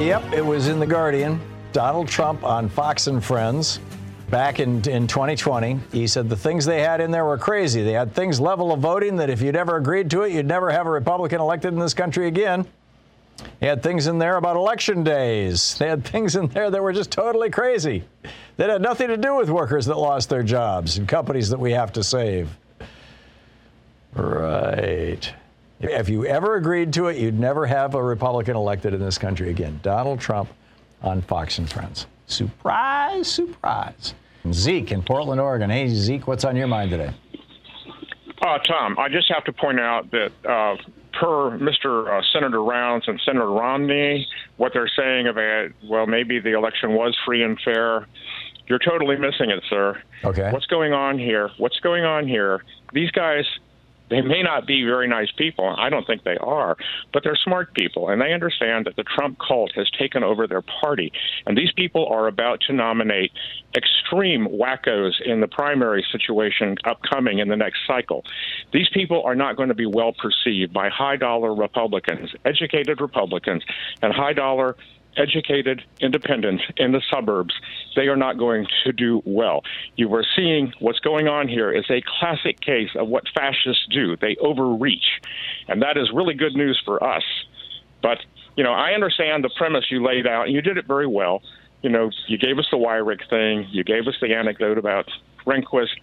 Yep, it was in The Guardian. Donald Trump on Fox and Friends back in, in 2020. He said the things they had in there were crazy. They had things level of voting that if you'd ever agreed to it, you'd never have a Republican elected in this country again. They had things in there about election days. They had things in there that were just totally crazy. That had nothing to do with workers that lost their jobs and companies that we have to save. Right. If you ever agreed to it, you'd never have a Republican elected in this country again. Donald Trump on Fox and Friends. Surprise, surprise. Zeke in Portland, Oregon. Hey, Zeke, what's on your mind today? Uh, Thom, I just have to point out that uh, per Mr. Uh, Senator Rounds and Senator Romney, what they're saying about, well, maybe the election was free and fair. You're totally missing it, sir. Okay. What's going on here? What's going on here? These guys they may not be very nice people. I don't think they are, but they're smart people, and they understand that the Trump cult has taken over their party. And these people are about to nominate extreme wackos in the primary situation upcoming in the next cycle. These people are not going to be well perceived by high dollar Republicans, educated Republicans, and high dollar educated independents in the suburbs, they are not going to do well. You are seeing what's going on here is a classic case of what fascists do. They overreach. And that is really good news for us. But, you know, I understand the premise you laid out, and you did it very well. You know, you gave us the Weyrich thing, you gave us the anecdote about Rehnquist.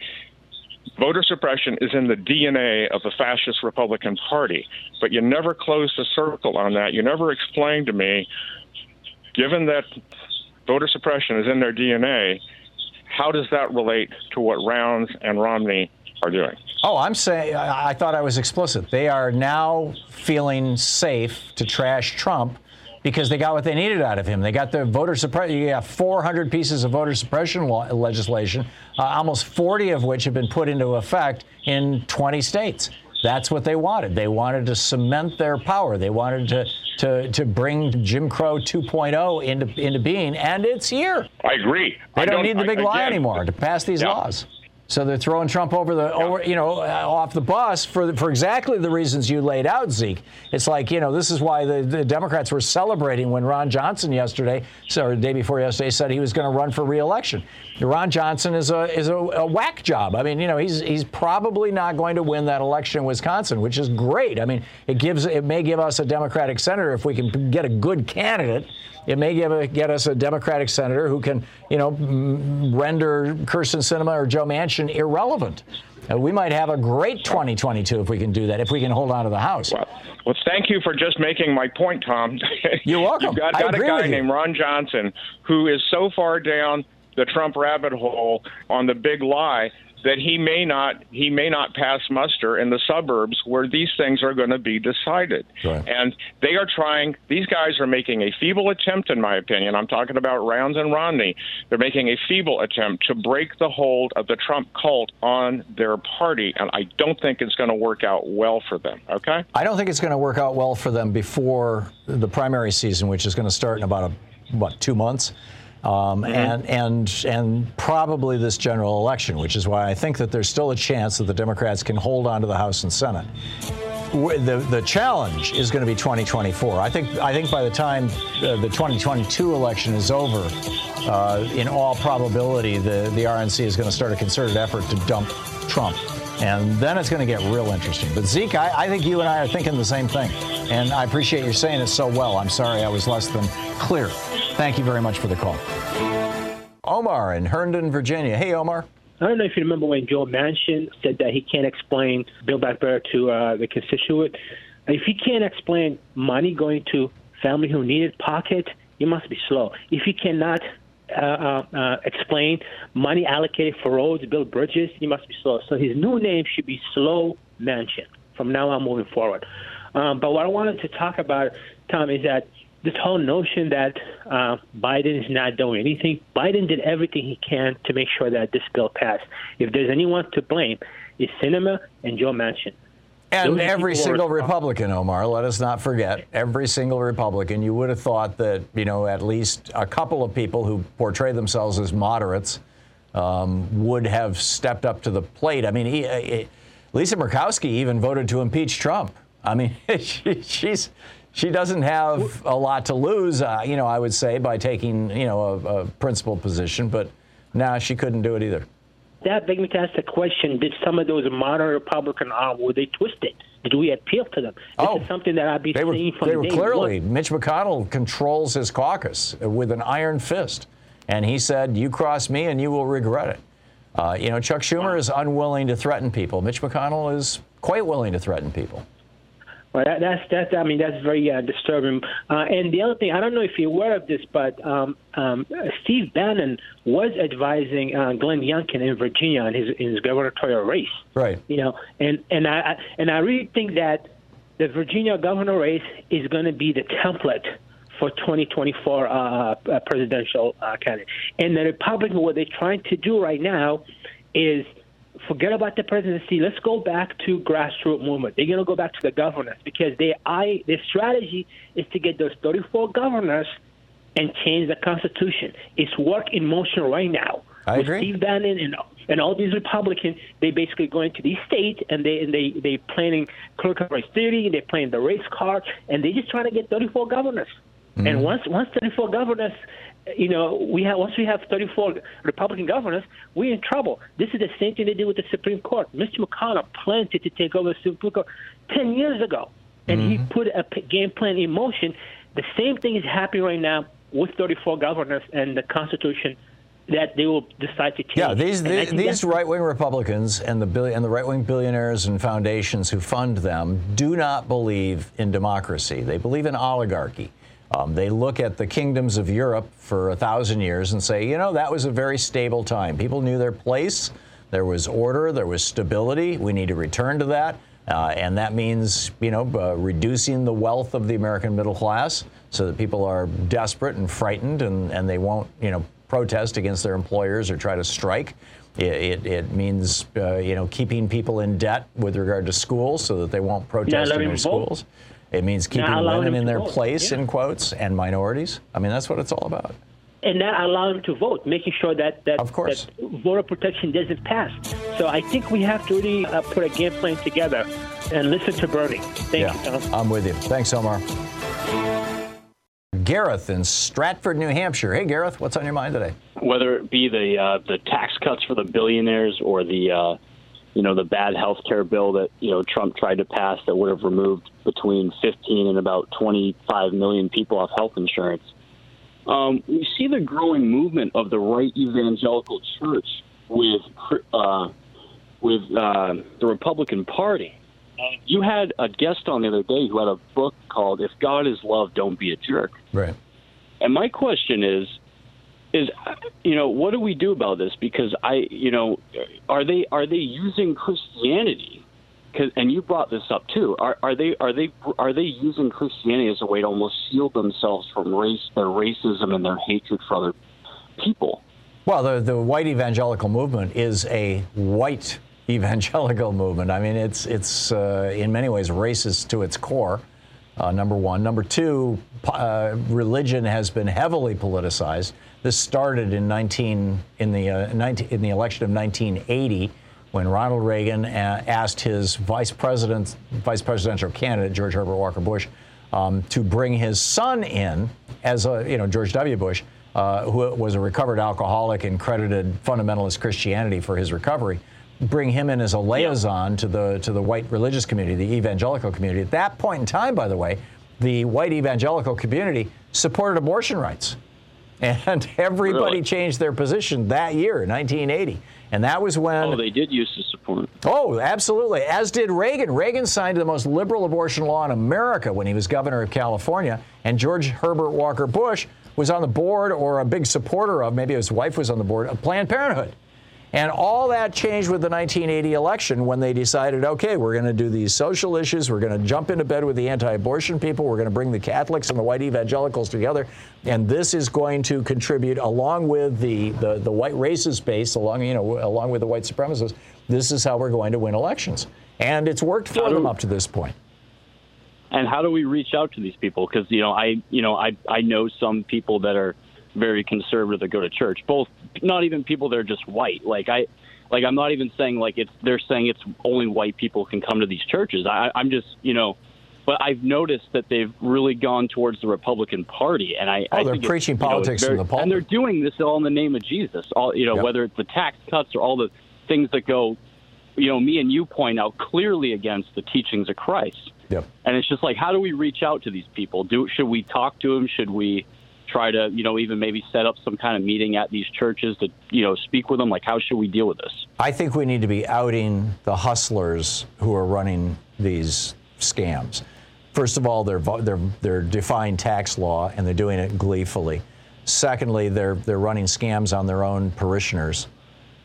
Voter suppression is in the DNA of the fascist Republican Party, but you never closed the circle on that. You never explained to me given that voter suppression is in their DNA, how does that relate to what Rounds and Romney are doing? Oh, I'm saying, I thought I was explicit. They are now feeling safe to trash Trump because they got what they needed out of him. They got the voter suppression. You got 400 pieces of voter suppression law, legislation, uh, almost 40 of which have been put into effect in 20 states. That's what they wanted. They wanted to cement their power. They wanted to to, to bring Jim Crow 2.0 into into being, and it's here. I agree. They I don't, need the big I, lie anymore to pass these yeah. laws. So they're throwing Trump over the, over, you know, uh, off the bus for for exactly the reasons you laid out, Zeke. It's like, you know, this is why the, the Democrats were celebrating when Ron Johnson yesterday, or the day before yesterday, said he was going to run for reelection. Ron Johnson is a is a, a whack job. I mean, you know, he's he's probably not going to win that election in Wisconsin, which is great. I mean, it gives it may give us a Democratic senator if we can get a good candidate. It may give a, get us a Democratic senator who can, you know, m- render Kyrsten Sinema or Joe Manchin irrelevant. Uh, we might have a great 2022 if we can do that, if we can hold on to the House. Well, well thank you for just making my point, Thom. You're welcome. You've got, got a guy named Ron Johnson who is so far down the Trump rabbit hole on the big lie that he may not he may not pass muster in the suburbs where these things are going to be decided. Right. And they are trying these guys are making a feeble attempt in my opinion. I'm talking about Rounds and Romney. They're making a feeble attempt to break the hold of the Trump cult on their party and I don't think it's going to work out well for them, okay? I don't think it's going to work out well for them before the primary season, which is going to start in about a, what two months. Um, and and and probably this general election, which is why I think that there's still a chance that the Democrats can hold on to the House and Senate. The, the challenge is going to be 2024. I think I think by the time uh, the 2022 election is over, uh, in all probability, the, the RNC is going to start a concerted effort to dump Trump. And then it's going to get real interesting. But Zeke, I, I, think you and I are thinking the same thing. And I appreciate you saying it so well. I'm sorry I was less than clear. Thank you very much for the call. Omar in Herndon, Virginia. Hey, Omar. I don't know if you remember when Joe Manchin said that he can't explain Build Back Better to uh, the constituent. If he can't explain money going to family who need it pocket, he must be slow. If he cannot uh, uh, uh, explain money allocated for roads, build bridges, he must be slow. So his new name should be Slow Mansion from now on moving forward. Um, but what I wanted to talk about, Thom, is that this whole notion that uh, Biden is not doing anything. Biden did everything he can to make sure that this bill passed. If there's anyone to blame, it's Sinema and Joe Manchin. And every single Republican, Omar, let us not forget, every single Republican, you would have thought that, you know, at least a couple of people who portray themselves as moderates um, would have stepped up to the plate. I mean, he, uh, he, Lisa Murkowski even voted to impeach Trump. I mean, she, she's she doesn't have a lot to lose, uh, you know, I would say, by taking, you know, a, a principal position, but now nah, she couldn't do it either that begs me to ask the question: Did some of those modern Republican arms were they twisted? Did we appeal to them? This oh, is something that I'd be they were, from they were clearly. One. Mitch McConnell controls his caucus with an iron fist, and he said, "You cross me, and you will regret it." Uh, you know, Chuck Schumer is unwilling to threaten people. Mitch McConnell is quite willing to threaten people. Well, that, that's that's I mean that's very uh, disturbing. Uh, and the other thing, I don't know if you're aware of this, but um, um, Steve Bannon was advising uh, Glenn Youngkin in Virginia in his in his gubernatorial race. Right. You know, and and I and I really think that the Virginia governor race is going to be the template for 2024 uh, uh, presidential uh, candidate. And the Republican, what they're trying to do right now is forget about the presidency. Let's go back to grassroots movement. They're going to go back to the governors because they, I, their strategy is to get those 34 governors and change the Constitution. It's work in motion right now. I With agree. Steve Bannon and and all these Republicans, they basically go into these states and they and they they planning critical race theory, they're playing the race card, and they're just trying to get 34 governors. Mm-hmm. And once once 34 governors you know, we have once we have 34 Republican governors, we're in trouble. This is the same thing they did with the Supreme Court. Mr. McConnell planned to take over the Supreme Court 10 years ago, and mm-hmm. he put a game plan in motion. The same thing is happening right now with 34 governors and the Constitution that they will decide to change. Yeah, these these, these right-wing Republicans and the and the right-wing billionaires and foundations who fund them do not believe in democracy. They believe in oligarchy. Um, they look at the kingdoms of Europe for a thousand years and say, you know, that was a very stable time. People knew their place. There was order. There was stability. We need to return to that. Uh, and that means, you know, uh, reducing the wealth of the American middle class so that people are desperate and frightened and, and they won't, you know, protest against their employers or try to strike. It, it, it means, uh, you know, keeping people in debt with regard to schools so that they won't protest in their schools. It means keeping women in their vote. place, yeah. in quotes, and minorities. I mean, that's what it's all about. And not allow them to vote, making sure that that, of course. that voter protection doesn't pass. So I think we have to really uh, put a game plan together and listen to Bernie. Thank yeah, you, Thom. I'm with you. Thanks, Omar. Gareth in Stratford, New Hampshire. Hey, Gareth, what's on your mind today? Whether it be the uh, the tax cuts for the billionaires or the uh, you know, the bad health care bill that, you know, Trump tried to pass that would have removed between 15 and about 25 million people off health insurance. Um, we see the growing movement of the right evangelical church with uh, with uh, the Republican Party. You had a guest on the other day who had a book called "If God Is Love, Don't Be a Jerk." Right. And my question is, is you know what do we do about this? Because i you know are they are they using christianity? And you brought this up too. Are, are they are they are they using christianity as a way to almost shield themselves from race their racism and their hatred for other people? Well the the white evangelical movement is a white evangelical movement. I mean it's it's uh, in many ways racist to its core uh, number one. Number two uh, religion has been heavily politicized. This started in 19 in the uh, 19, in the election of 1980 when Ronald Reagan uh, asked his vice president, vice presidential candidate George Herbert Walker Bush um, to bring his son in as a you know George W. Bush, uh, who was a recovered alcoholic and credited fundamentalist Christianity for his recovery bring him in as a liaison to the to the white religious community, the evangelical community. At that point in time, by the way, the white evangelical community supported abortion rights. And everybody Really? changed their position that year, 1980. And that was when Oh, they did use to support. Oh, absolutely. As did Reagan. Reagan signed the most liberal abortion law in America when he was governor of California. And George Herbert Walker Bush was on the board or a big supporter of, maybe his wife was on the board, of Planned Parenthood. And all that changed with the 1980 election when they decided, okay, we're going to do these social issues. We're going to jump into bed with the anti abortion people. We're going to bring the Catholics and the white evangelicals together. And this is going to contribute, along with the, the, the white racist base, along, you know, along with the white supremacists, this is how we're going to win elections. And it's worked for them up to this point. And how do we reach out to these people? Because you know, I you know, I I know some people that are very conservative that go to church. Both, not even people that are just white. Like I, like I'm not even saying like it's. They're saying it's only white people can come to these churches. I, I'm just you know. But I've noticed that they've really gone towards the Republican Party, and I. Oh, I they're preaching you know, politics very- the pulpit. and they're doing this all in the name of Jesus. All you know, Yep. whether it's the tax cuts or all the things that go, you know, me and you point out clearly against the teachings of Christ. Yep. And it's just like, how do we reach out to these people? Do should we talk to them? Should we try to, you know, even maybe set up some kind of meeting at these churches to, you know, speak with them? Like, how should we deal with this? I think we need to be outing the hustlers who are running these scams. First of all, they're, they're, they're defying tax law and they're doing it gleefully. Secondly, they're, they're running scams on their own parishioners.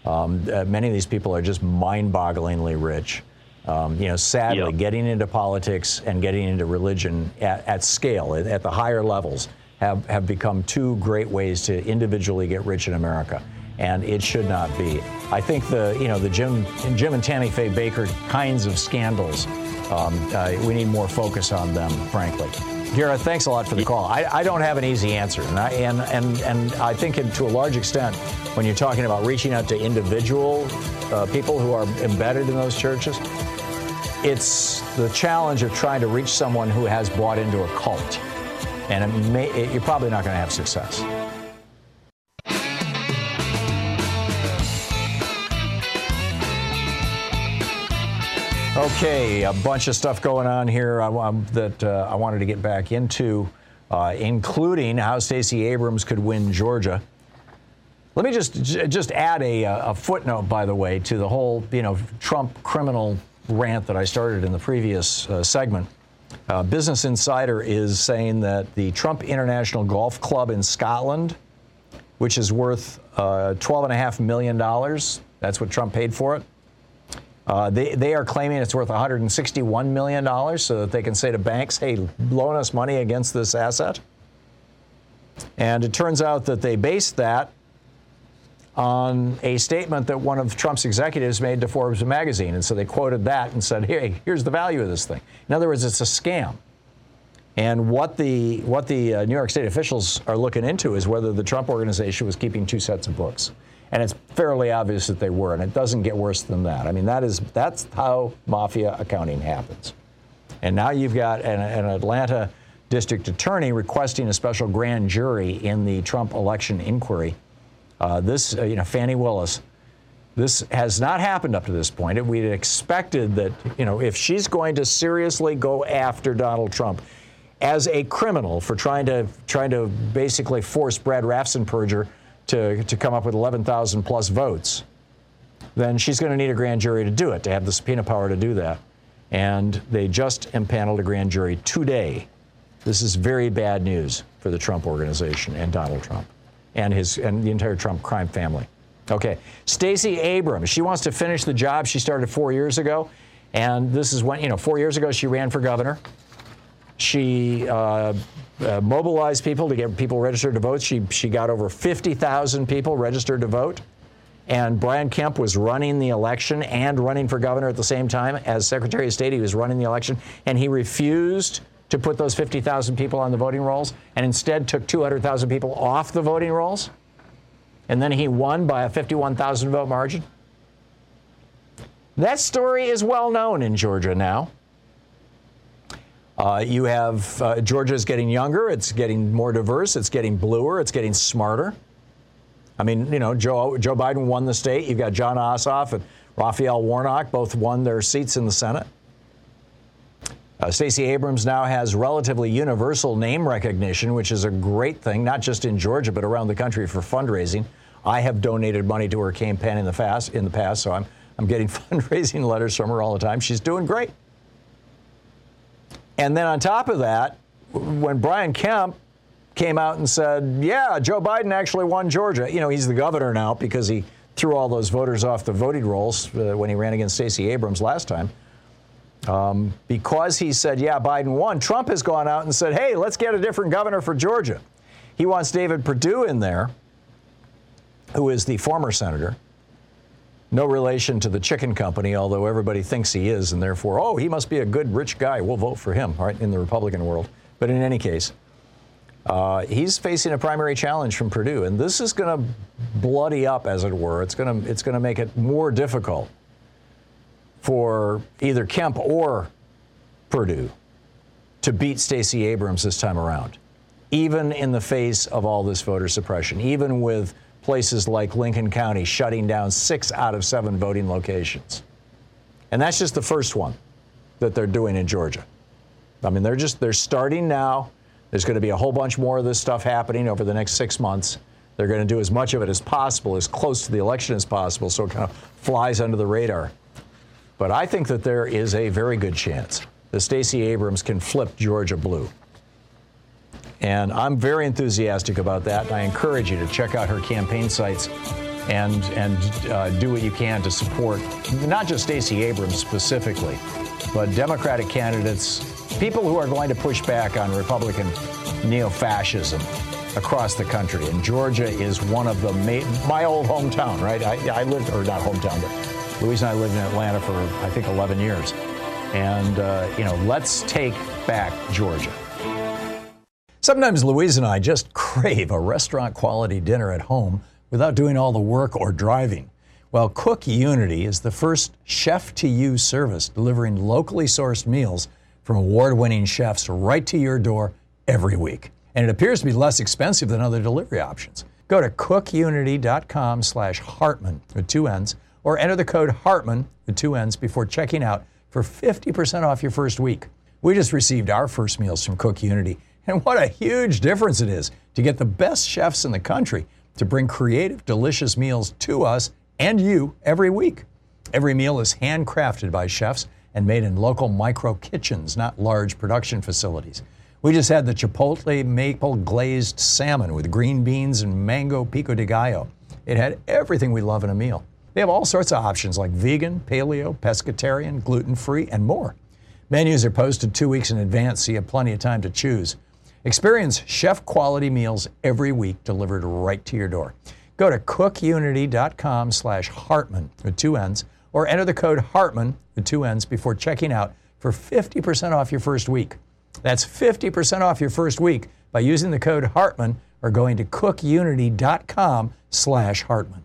Um, uh, many of these people are just mind bogglingly rich. Um, you know, sadly, Yep. getting into politics and getting into religion at, at scale, at, at the higher levels, have, have become two great ways to individually get rich in America. And it should not be. I think the, you know, the Jim, Jim and Tammy Faye Bakker kinds of scandals, um, uh, we need more focus on them, frankly. Gara, thanks a lot for the call. I, I don't have an easy answer, and I, and, and, and I think to a large extent, when you're talking about reaching out to individual uh, people who are embedded in those churches, it's the challenge of trying to reach someone who has bought into a cult, and it may, it, you're probably not going to have success. Okay, a bunch of stuff going on here that uh, I wanted to get back into, uh, including how Stacey Abrams could win Georgia. Let me just just add a, a footnote, by the way, to the whole you know Trump criminal rant that I started in the previous uh, segment. Uh, Business Insider is saying that the Trump International Golf Club in Scotland, which is worth uh, $12.5 million, that's what Trump paid for it. Uh, they, they are claiming it's worth $161 million so that they can say to banks, hey, loan us money against this asset. And it turns out that they based that on a statement that one of Trump's executives made to Forbes magazine. And so they quoted that and said, hey, here's the value of this thing. In other words, it's a scam. And what the, what the uh, New York State officials are looking into is whether the Trump organization was keeping two sets of books. And it's fairly obvious that they were, and it doesn't get worse than that. I mean, that is, that's how mafia accounting happens. And now you've got an, an Atlanta district attorney requesting a special grand jury in the Trump election inquiry. Uh, this, uh, you know, Fani Willis, this has not happened up to this point. We'd expected that, you know, if she's going to seriously go after Donald Trump as a criminal for trying to trying to basically force Brad Raffensperger to, to come up with 11,000 plus votes, then she's going to need a grand jury to do it, to have the subpoena power to do that. And they just impaneled a grand jury today. This is very bad news for the Trump organization and Donald Trump and his and the entire Trump crime family. Okay, Stacey Abrams, she wants to finish the job she started four years ago, and this is when you know four years ago she ran for governor. She uh, uh, mobilized people to get people registered to vote. She she got over 50,000 people registered to vote. And Brian Kemp was running the election and running for governor at the same time as Secretary of State. He was running the election, and he refused to put those 50,000 people on the voting rolls, and instead took 200,000 people off the voting rolls. and then he won by a 51,000 vote margin. That story is well known in Georgia now. Uh, you have uh, Georgia is getting younger, it's getting more diverse, it's getting bluer, it's getting smarter. I mean, you know, Joe, Joe Biden won the state. You've got Jon Ossoff and Raphael Warnock both won their seats in the Senate. Uh, Stacey Abrams now has relatively universal name recognition, which is a great thing, not just in Georgia, but around the country for fundraising. I have donated money to her campaign in the past, in the past so I'm, I'm getting fundraising letters from her all the time. She's doing great. And then on top of that, when Brian Kemp came out and said, yeah, Joe Biden actually won Georgia, you know, he's the governor now because he threw all those voters off the voting rolls uh, when he ran against Stacey Abrams last time. Um, because he said, yeah, Biden won, Trump has gone out and said, hey, let's get a different governor for Georgia. He wants David Perdue in there, who is the former senator. No relation to the chicken company, although everybody thinks he is, and therefore, oh, he must be a good rich guy. We'll vote for him, right, in the Republican world. But in any case, uh, he's facing a primary challenge from Perdue, and this is going to bloody up, as it were. It's going to it's going to make it more difficult for either Kemp or Perdue to beat Stacey Abrams this time around, even in the face of all this voter suppression, even with places like Lincoln County shutting down six out of seven voting locations. And that's just the first one that they're doing in Georgia. I mean, they're just they're starting now. There's going to be a whole bunch more of this stuff happening over the next six months. They're going to do as much of it as possible, as close to the election as possible, so it kind of flies under the radar. But I think that there is a very good chance that Stacey Abrams can flip Georgia blue. And I'm very enthusiastic about that. And I encourage you to check out her campaign sites and, and uh, do what you can to support not just Stacey Abrams specifically, but Democratic candidates, people who are going to push back on Republican neo fascism across the country. And Georgia is one of the, ma- my old hometown, right? I, I lived, or not hometown, but Louise and I lived in Atlanta for, I think, 11 years. And, uh, you know, let's take back Georgia. Sometimes Louise and I just crave a restaurant quality dinner at home without doing all the work or driving. Well, Cook Unity is the first chef to you service delivering locally sourced meals from award winning chefs right to your door every week. And it appears to be less expensive than other delivery options. Go to cookunity.com slash Hartmann with two N's or enter the code Hartmann with two N's before checking out for 50% off your first week. We just received our first meals from Cook Unity, and what a huge difference it is to get the best chefs in the country to bring creative, delicious meals to us and you every week. Every meal is handcrafted by chefs and made in local micro kitchens, not large production facilities. We just had the Chipotle maple glazed salmon with green beans and mango pico de gallo. It had everything we love in a meal. They have all sorts of options like vegan, paleo, pescatarian, gluten free, and more. Menus are posted two weeks in advance, so you have plenty of time to choose. Experience chef quality meals every week delivered right to your door. Go to cookunity.com slash Hartmann with two N's or enter the code Hartmann with two N's before checking out for 50% off your first week. That's 50% off your first week by using the code Hartmann or going to cookunity.com slash Hartmann.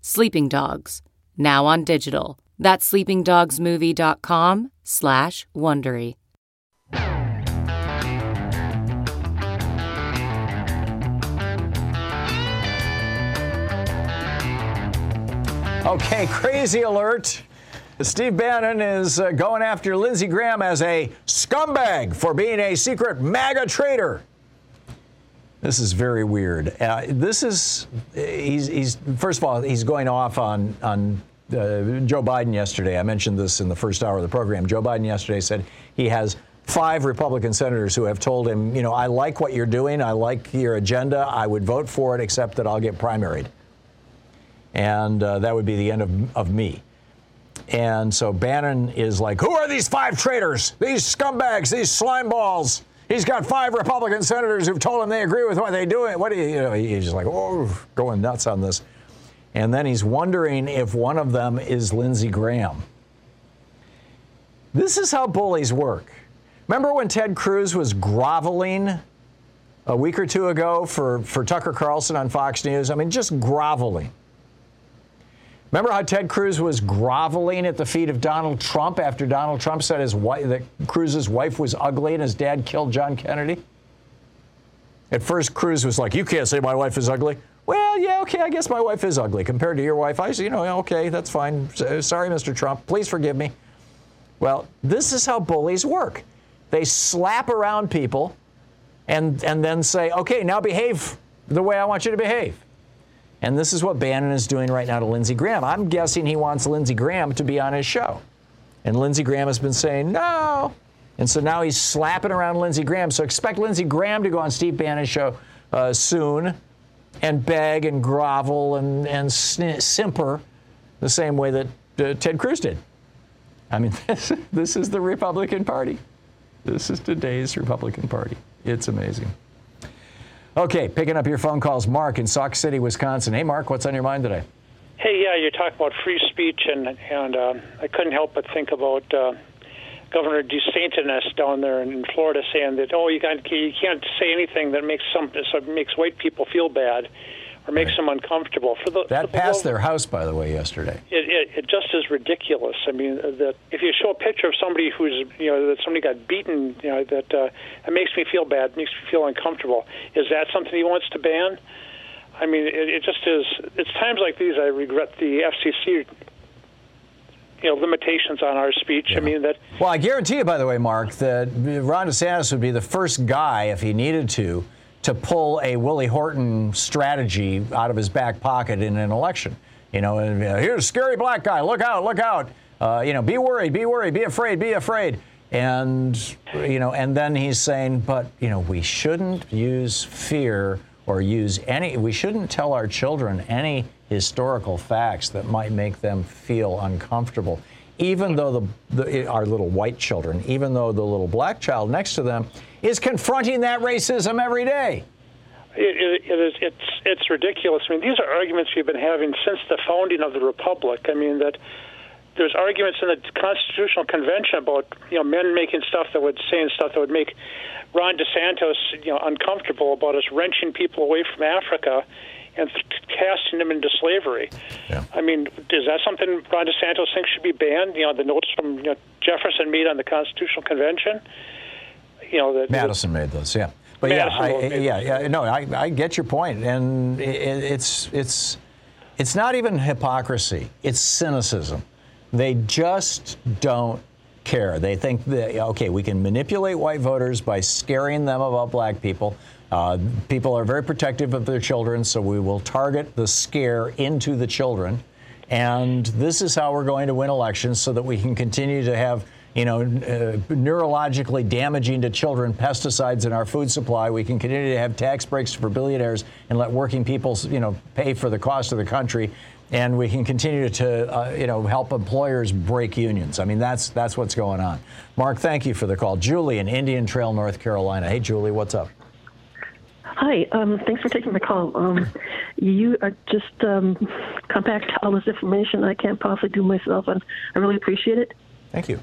Sleeping Dogs, now on digital. That's sleepingdogsmovie.com slash Wondery. Okay, crazy alert. Steve Bannon is uh, going after Lindsey Graham as a scumbag for being a secret MAGA traitor. This is very weird. Uh, this is he's, he's first of all he's going off on on uh, Joe Biden yesterday. I mentioned this in the first hour of the program. Joe Biden yesterday said he has five Republican senators who have told him, you know, I like what you're doing, I like your agenda, I would vote for it, except that I'll get primaried. and uh, that would be the end of, of me. And so Bannon is like, Who are these five traitors? These scumbags, these slime balls. He's got five Republican senators who've told him they agree with what they do. What do you, you know, he's like, oh, going nuts on this. And then he's wondering if one of them is Lindsey Graham. This is how bullies work. Remember when Ted Cruz was groveling a week or two ago for, for Tucker Carlson on Fox News? I mean, just groveling. Remember how Ted Cruz was groveling at the feet of Donald Trump after Donald Trump said his wife, that Cruz's wife was ugly and his dad killed John Kennedy? At first, Cruz was like, "You can't say my wife is ugly." Well, yeah, okay, I guess my wife is ugly compared to your wife. I, said, you know, okay, that's fine. Uh, sorry, Mr. Trump. Please forgive me. Well, this is how bullies work. They slap around people, and and then say, "Okay, now behave the way I want you to behave." And this is what Bannon is doing right now to Lindsey Graham. I'm guessing he wants Lindsey Graham to be on his show. And Lindsey Graham has been saying no. And so now he's slapping around Lindsey Graham. So expect Lindsey Graham to go on Steve Bannon's show uh, soon and beg and grovel and, and simper the same way that uh, Ted Cruz did. I mean, this, this is the Republican Party. This is today's Republican Party. It's amazing. Okay, picking up your phone calls, Mark in Sauk City, Wisconsin. Hey, Mark, what's on your mind today? Hey, yeah, you're talking about free speech, and and uh, I couldn't help but think about uh, Governor DeSantis down there in Florida saying that oh, you can't you can't say anything that makes some so makes white people feel bad or makes right. them uncomfortable. For the that for passed their house, by the way, yesterday. It, it, it just is ridiculous. I mean, that if you show a picture of somebody who's you know that somebody got beaten, you know that uh, it makes me feel bad, makes me feel uncomfortable. Is that something he wants to ban? I mean, it, it just is. It's times like these I regret the FCC you know limitations on our speech. Yeah. I mean that. Well, I guarantee you, by the way, Mark, that Ron DeSantis would be the first guy, if he needed to, to pull a Willie Horton strategy out of his back pocket in an election. You know, uh, here's a scary black guy. Look out! Look out! Uh, you know, be worried, be worried, be afraid, be afraid. And you know, and then he's saying, but you know, we shouldn't use fear or use any. We shouldn't tell our children any historical facts that might make them feel uncomfortable. Even though the, the our little white children, even though the little black child next to them is confronting that racism every day. It, it, it is. It's it's ridiculous. I mean, these are arguments we've been having since the founding of the republic. I mean that there's arguments in the Constitutional Convention about you know men making stuff that would saying stuff that would make Ron DeSantis you know uncomfortable about us wrenching people away from Africa and th- casting them into slavery. Yeah. I mean, is that something Ron DeSantis thinks should be banned? You know, the notes from you know, Jefferson made on the Constitutional Convention you know that Madison made those, yeah. But yeah, I, yeah, yeah, no, I, I get your point, and it, it's it's it's not even hypocrisy; it's cynicism. They just don't care. They think that okay, we can manipulate white voters by scaring them about black people. Uh, people are very protective of their children, so we will target the scare into the children. And this is how we're going to win elections so that we can continue to have you know, uh, neurologically damaging to children pesticides in our food supply. We can continue to have tax breaks for billionaires and let working people, you know, pay for the cost of the country. And we can continue to, uh, you know, help employers break unions. I mean, that's that's what's going on. Mark, thank you for the call. Julie in Indian Trail, North Carolina. Hey, Julie, what's up? Hi, um, thanks for taking the call. Um, you uh, just um, compact all this information I can't possibly do myself, and I really appreciate it. Thank you.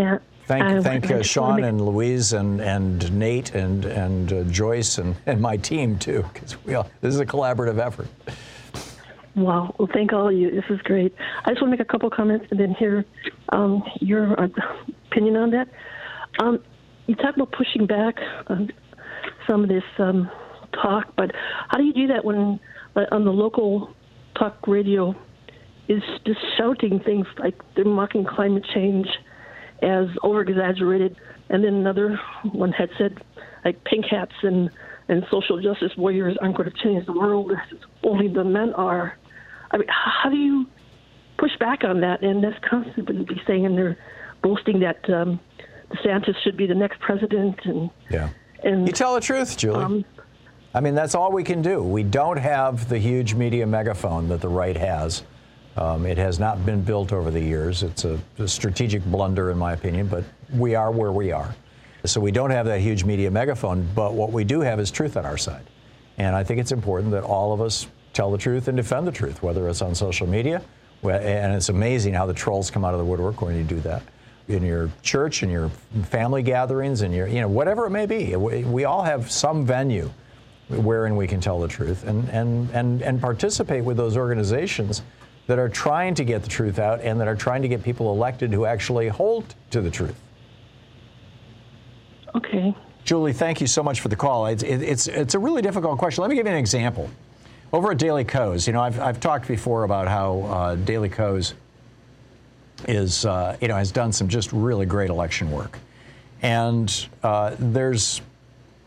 And Thank, thank uh, Sean and Louise and, and Nate and, and uh, Joyce and, and my team, too, because we all, this is a collaborative effort. Wow. Well, thank all of you. This is great. I just want to make a couple comments and then hear um, your uh, opinion on that. Um, you talk about pushing back on some of this um, talk, but how do you do that when uh, on the local talk radio is just shouting things like they're mocking climate change – as over exaggerated. And then another one had said, like, pink hats and, and social justice warriors aren't going to change the world, only the men are. I mean, how do you push back on that? And that's constantly been saying and they're boasting that um, DeSantis should be the next president. And, yeah. And, you tell the truth, Julie. Um, I mean, that's all we can do. We don't have the huge media megaphone that the right has. Um, it has not been built over the years. It's a, a, strategic blunder, in my opinion, but we are where we are. So we don't have that huge media megaphone, but what we do have is truth on our side. And I think it's important that all of us tell the truth and defend the truth, whether it's on social media. And it's amazing how the trolls come out of the woodwork when you do that. In your church, in your family gatherings, in your, you know, whatever it may be. We all have some venue wherein we can tell the truth and, and, and, and participate with those organizations that are trying to get the truth out and that are trying to get people elected who actually hold to the truth. Okay. Julie, thank you so much for the call. It's, it's, it's a really difficult question. Let me give you an example. Over at Daily Kos, you know, I've, I've talked before about how uh, Daily Kos is, uh, you know, has done some just really great election work. And uh, there's,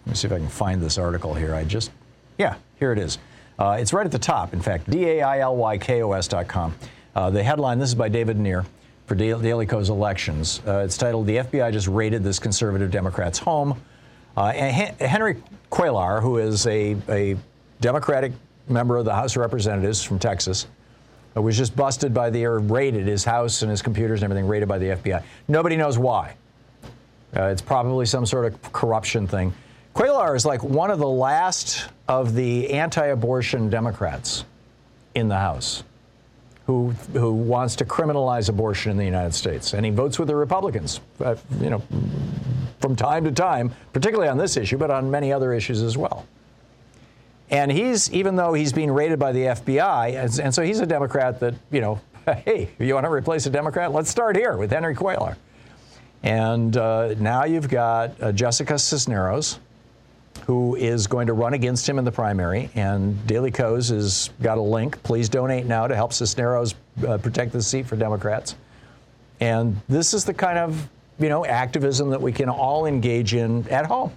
let me see if I can find this article here. I just, yeah, here it is. Uh, it's right at the top, in fact, D-A-I-L-Y-K-O-S.com. Uh, the headline, this is by David Nir for Daily Kos Elections. Uh, it's titled, The FBI Just Raided This Conservative Democrat's Home. Uh, Henry Cuellar, who is a, a Democratic member of the House of Representatives from Texas, uh, was just busted by the, or raided his house and his computers and everything, raided by the FBI. Nobody knows why. Uh, it's probably some sort of corruption thing. Cuellar is like one of the last of the anti abortion Democrats in the House who, who wants to criminalize abortion in the United States. And he votes with the Republicans, uh, you know, from time to time, particularly on this issue, but on many other issues as well. And he's, even though he's being raided by the FBI, and, and so he's a Democrat that, you know, hey, you want to replace a Democrat? Let's start here with Henry Cuellar. And uh, now you've got uh, Jessica Cisneros, who is going to run against him in the primary. And Daily Kos has got a link. Please donate now to help Cisneros uh, protect the seat for Democrats. And this is the kind of you know activism that we can all engage in at home.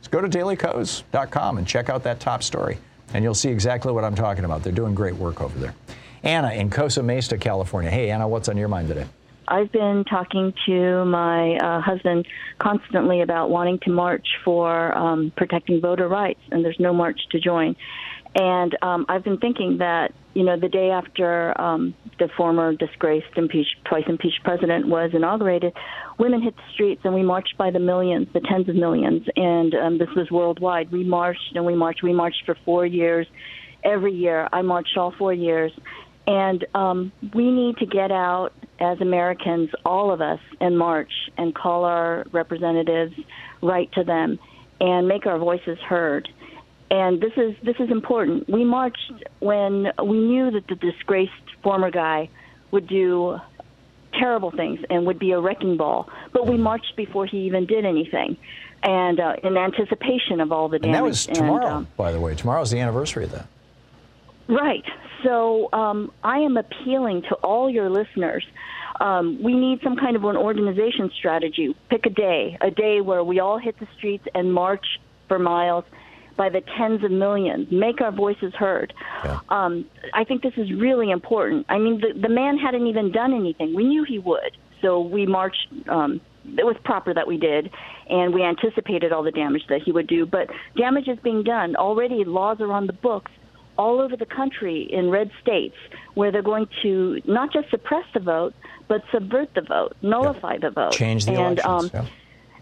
Just go to dailykos.com and check out that top story, and you'll see exactly what I'm talking about. They're doing great work over there. Anna in Costa Mesa, California. Hey, Anna, what's on your mind today? I've been talking to my uh, husband constantly about wanting to march for um, protecting voter rights, and there's no march to join. And um, I've been thinking that, you know, the day after um, the former disgraced, impeached, twice impeached president was inaugurated, women hit the streets and we marched by the millions, the tens of millions. And um, this was worldwide. We marched and we marched. We marched for four years. Every year, I marched all four years. And um, we need to get out as Americans, all of us, and march and call our representatives, write to them, and make our voices heard. And this is this is important. We marched when we knew that the disgraced former guy would do terrible things and would be a wrecking ball. But we marched before he even did anything, and uh, in anticipation of all the damage. And that was tomorrow, and, um, by the way. Tomorrow's the anniversary of that. Right. So um, I am appealing to all your listeners. Um, we need some kind of an organization strategy. Pick a day, a day where we all hit the streets and march for miles by the tens of millions, make our voices heard. Yeah. Um, I think this is really important. I mean, the, the man hadn't even done anything. We knew he would, so we marched. Um, it was proper that we did, and we anticipated all the damage that he would do. But damage is being done already. Laws are on the books all over the country in red states where they're going to not just suppress the vote, but subvert the vote, nullify yeah. the vote, change the and, elections. Um, yeah.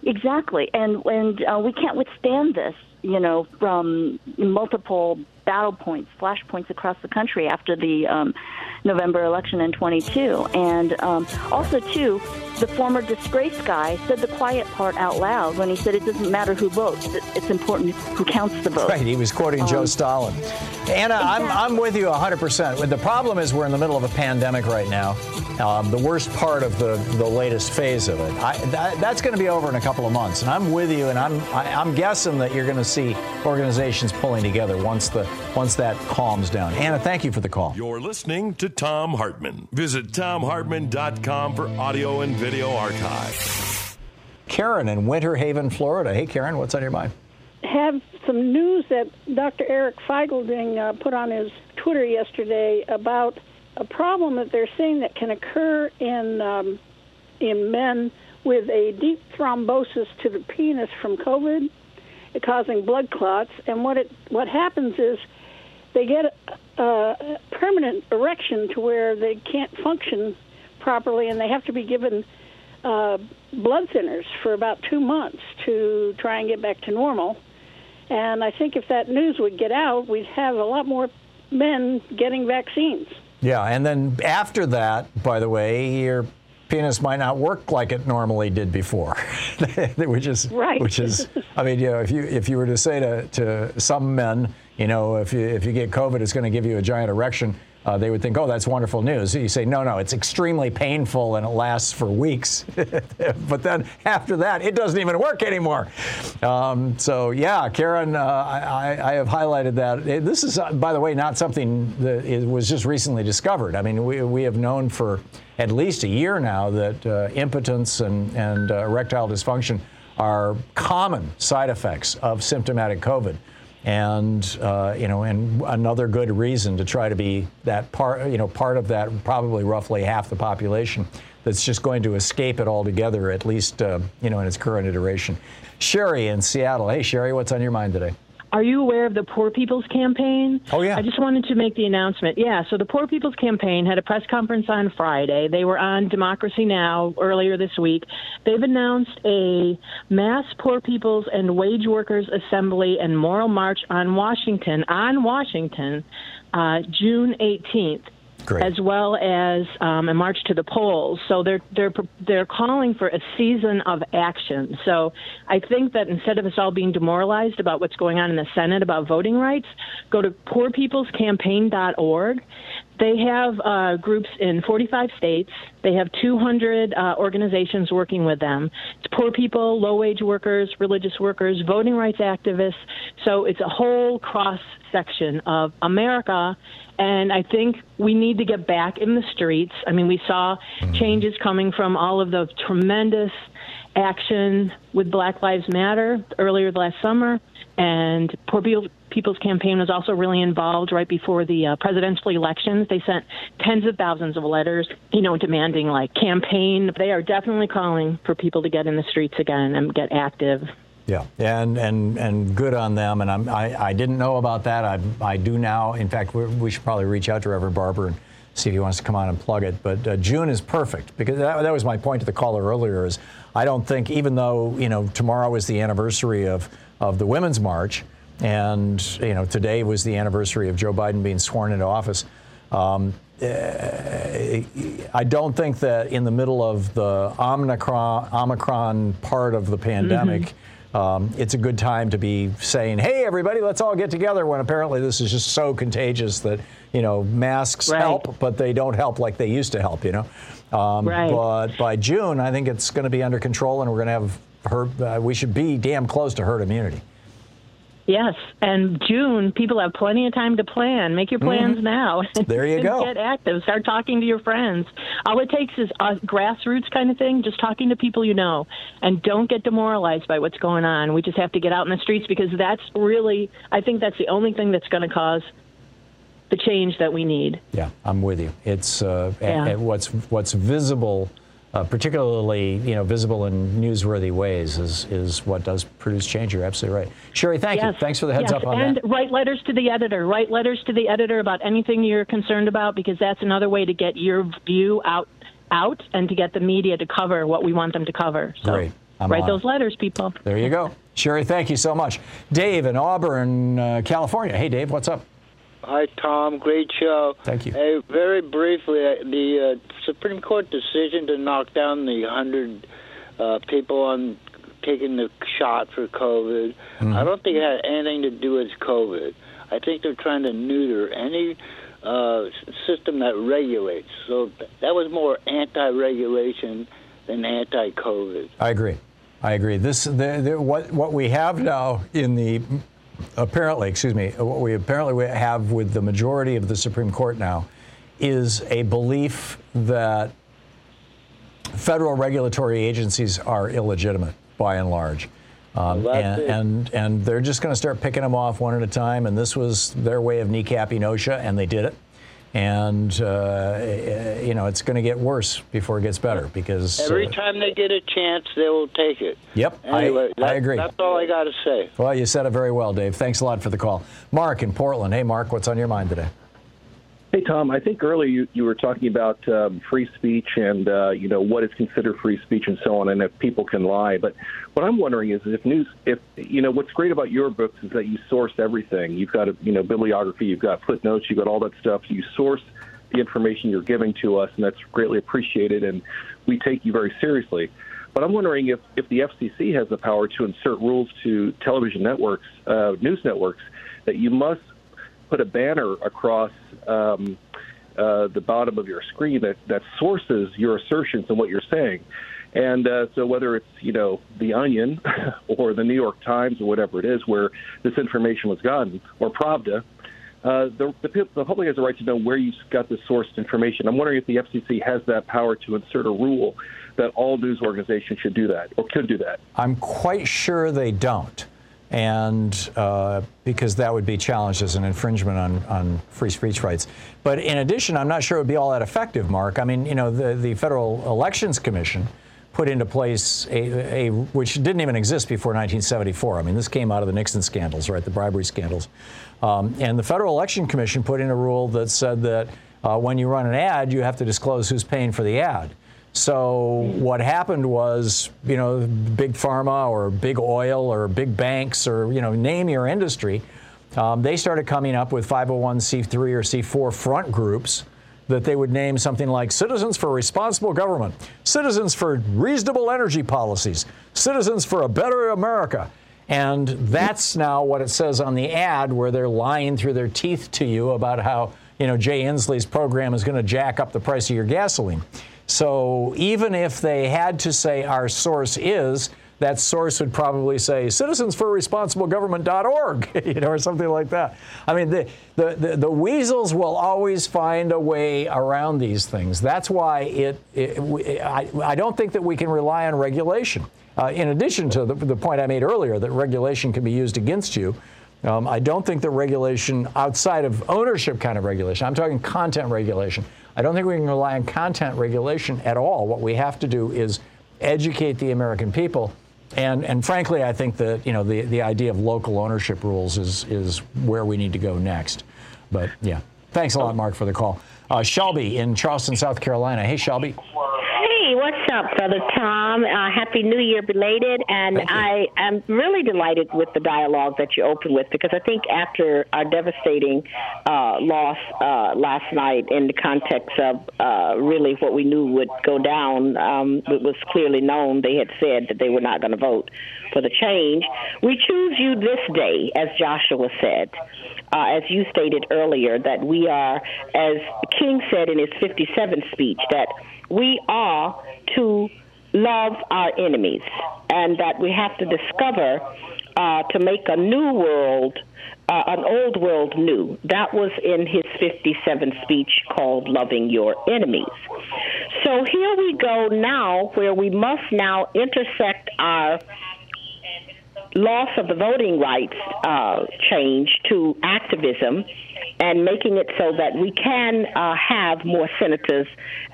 Exactly, and and uh, we can't withstand this. You know, from multiple battle points, flashpoints across the country after the um, November election in 22. And um, also, too, the former disgraced guy said the quiet part out loud when he said it doesn't matter who votes, it's important who counts the vote. Right, he was quoting um, Joe Stalin. Anna, exactly. I'm, I'm with you 100%. The problem is we're in the middle of a pandemic right now, um, the worst part of the, the latest phase of it. I, that, that's going to be over in a couple of months. And I'm with you, and I'm, I, am i am guessing that you're going to see organizations pulling together once the once that calms down. Anna, thank you for the call. You're listening to Thom Hartmann. Visit thomhartmann.com for audio and video archive. Karen in Winter Haven, Florida. Hey, Karen, what's on your mind? Have some news that Dr. Eric Feigl uh, put on his Twitter yesterday about a problem that they're seeing that can occur in um, in men with a deep thrombosis to the penis from COVID causing blood clots. And what it what happens is they get a, permanent erection to where they can't function properly, and they have to be given uh, blood thinners for about two months to try and get back to normal. And I think if that news would get out, we'd have a lot more men getting vaccines. Yeah, and then after that, by the way, your penis might not work like it normally did before, which is right. which is, I mean, you know, if you if you were to say to to some men, you know, if you if you get COVID, it's going to give you a giant erection uh, they would think, oh, that's wonderful news. You say, no, no, it's extremely painful and it lasts for weeks. but then after that, it doesn't even work anymore. Um, so, yeah, Karen, uh, I, I, have highlighted that. This is, uh, by the way, not something that was just recently discovered. I mean, we, we have known for at least a year now that uh, impotence and, and uh, erectile dysfunction are common side effects of symptomatic COVID and uh, you know, and another good reason to try to be that part, you know, part of that probably roughly half the population that's just going to escape it altogether, at least uh, you know in its current iteration. Sherry in Seattle. Hey, Sherry, what's on your mind today? Are you aware of the Poor People's Campaign? Oh, yeah. I just wanted to make the announcement. Yeah, so the Poor People's Campaign had a press conference on Friday. They were on Democracy Now! earlier this week. They've announced a mass Poor People's and Wage Workers Assembly and Moral March on Washington, on Washington, uh, June 18th. Great. as well as um, a march to the polls. So they're they're they're calling for a season of action. So I think that instead of us all being demoralized about what's going on in the Senate about voting rights, go to poorpeoplescampaign.org. They have uh, groups in 45 states. They have 200 uh, organizations working with them. It's poor people, low wage workers, religious workers, voting rights activists. So it's a whole cross section of America and I think we need to get back in the streets. I mean, we saw mm-hmm. changes coming from all of the tremendous action with Black Lives Matter earlier last summer. And Poor People's Campaign was also really involved right before the uh, presidential elections. They sent tens of thousands of letters, you know, demanding like campaign. They are definitely calling for people to get in the streets again and get active. Yeah, and and and good on them. And I'm, I I didn't know about that. I I do now. In fact, we should probably reach out to Reverend Barber and see if he wants to come on and plug it. But uh, June is perfect because that, that was my point to the caller earlier. Is I don't think even though you know tomorrow is the anniversary of of the Women's March, and you know today was the anniversary of Joe Biden being sworn into office. Um, uh, I don't think that in the middle of the Omicron, Omicron part of the pandemic, mm-hmm um, it's a good time to be saying, "Hey, everybody, let's all get together." When apparently this is just so contagious that you know masks right. help, but they don't help like they used to help. You know, um, right. but by June, I think it's going to be under control, and we're going to have herd. Uh, we should be damn close to herd immunity. Yes, and June, people have plenty of time to plan. Make your plans mm-hmm. now. There you go. Get active. Start talking to your friends. All it takes is a grassroots kind of thing, just talking to people you know. And don't get demoralized by what's going on. We just have to get out in the streets because that's really, I think that's the only thing that's going to cause the change that we need. Yeah, I'm with you. It's uh, yeah. a, a, what's what's visible uh, particularly you know visible in newsworthy ways is is what does produce change. You're absolutely right, Sherry. Thank yes. you. Thanks for the heads yes. up on and that. And write letters to the editor. Write letters to the editor about anything you're concerned about because that's another way to get your view out out and to get the media to cover what we want them to cover. So Great. I'm write those letters, people. There you go, Sherry. Thank you so much, Dave in Auburn, uh, California. Hey, Dave, what's up? Hi, Thom. Great show. Thank you. Hey, very briefly, uh, the uh, Supreme Court decision to knock down the 100 uh, people on taking the shot for COVID, mm-hmm. I don't think it had anything to do with COVID. I think they're trying to neuter any uh, system that regulates. So that was more anti-regulation than anti-COVID. I agree. I agree. This the, the, what what we have now in the apparently, excuse me, what we apparently have with the majority of the Supreme Court now is a belief that federal regulatory agencies are illegitimate by and large. Um, well, and, and, and they're just going to start picking them off one at a time. And this was their way of kneecapping OSHA, and they did it. And uh, you know it's going to get worse before it gets better because Every uh, time they get a chance, they will take it. Yep, I- Anyway, I that- agree. That's all I got to say. well, you said it very well, Dave. Thanks a lot for the call, Mark in Portland. Hey, Mark, what's on your mind today? Hey Thom, I think earlier you, you were talking about um, free speech and uh, you know what is considered free speech and so on, and if people can lie. But what I'm wondering is if news, if you know what's great about your books is that you source everything. You've got a you know bibliography, you've got footnotes, you've got all that stuff. You source the information you're giving to us, and that's greatly appreciated, and we take you very seriously. But I'm wondering if, if the FCC has the power to insert rules to television networks, uh, news networks, that you must put a banner across um, uh, the bottom of your screen that, that sources your assertions and what you're saying. And uh, so, whether it's you know the Onion or the New York Times or whatever it is where this information was gotten, or Pravda, uh, the, the, the public has a right to know where you got this sourced information. I'm wondering if the FCC has that power to insert a rule that all news organizations should do that or could do that. I'm quite sure they don't. And uh, because that would be challenged as an infringement on, on free speech rights. But in addition, I'm not sure it would be all that effective, Mark. I mean, you know, the, the Federal Elections Commission put into place a, a which didn't even exist before 1974. I mean, this came out of the Nixon scandals, right? The bribery scandals. Um, and the Federal Election Commission put in a rule that said that uh, when you run an ad, you have to disclose who's paying for the ad. So what happened was, you know, big pharma or big oil or big banks or you know, name your industry. Um, they started coming up with 501c3 or c4 front groups that they would name something like Citizens for Responsible Government, Citizens for Reasonable Energy Policies, Citizens for a Better America. And that's now what it says on the ad where they're lying through their teeth to you about how, you know, Jay Inslee's program is going to jack up the price of your gasoline. So even if they had to say our source is, that source would probably say citizens for responsible government.org, you know, or something like that. I mean, the, the, the, the weasels will always find a way around these things. That's why it, it I, I don't think that we can rely on regulation. Uh, in addition to the, the point I made earlier that regulation can be used against you, um, I don't think that regulation outside of ownership kind of regulation, I'm talking content regulation. I don't think we can rely on content regulation at all. What we have to do is educate the American people. And, and frankly, I think that you know the, the idea of local ownership rules is, is where we need to go next. But yeah, thanks a lot, Mark, for the call. Uh, Shelby in Charleston, South Carolina. Hey, Shelby. Hey, what's up, Brother Thom? Uh, Happy New Year belated. And I am really delighted with the dialogue that you opened with because I think after our devastating uh, loss uh, last night, in the context of uh, really what we knew would go down, um, it was clearly known they had said that they were not going to vote for the change. We choose you this day, as Joshua said. Uh, as you stated earlier, that we are, as King said in his 57th speech, that we are to love our enemies and that we have to discover uh, to make a new world, uh, an old world new. That was in his 57th speech called Loving Your Enemies. So here we go now, where we must now intersect our loss of the voting rights uh, change to activism and making it so that we can uh, have more senators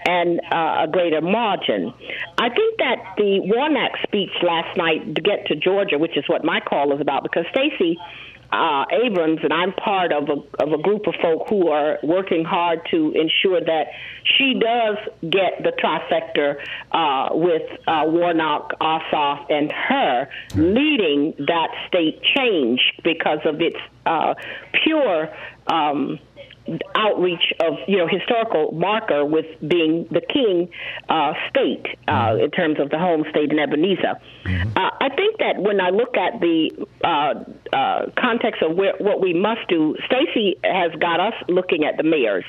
and uh, a greater margin. I think that the Warnock speech last night to get to Georgia, which is what my call is about, because Stacey uh, Abrams and I'm part of a of a group of folk who are working hard to ensure that she does get the trifecta uh, with uh, Warnock, Ossoff, and her leading that state change because of its uh, pure. Um, outreach of you know historical marker with being the king uh, state uh, in terms of the home state in Ebenezer. Uh, I think that when I look at the uh, uh, context of where, what we must do, Stacey has got us looking at the mayors.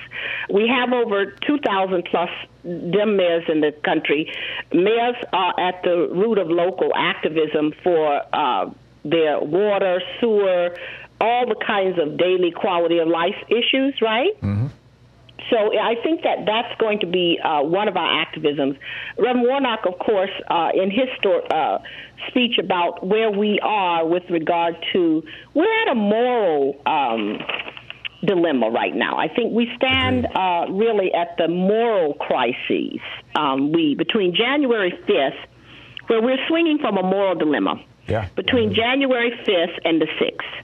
We have over 2,000 plus dem mayors in the country. Mayors are at the root of local activism for uh, their water, sewer, all the kinds of daily quality of life issues, right? So I think that that's going to be uh, one of our activisms. Reverend Warnock, of course, uh, in his sto- uh, speech about where we are with regard to we're at a moral um, dilemma right now. I think we stand uh, really at the moral crises. Um, we between January 5th, where we're swinging from a moral dilemma yeah. between January 5th and the 6th.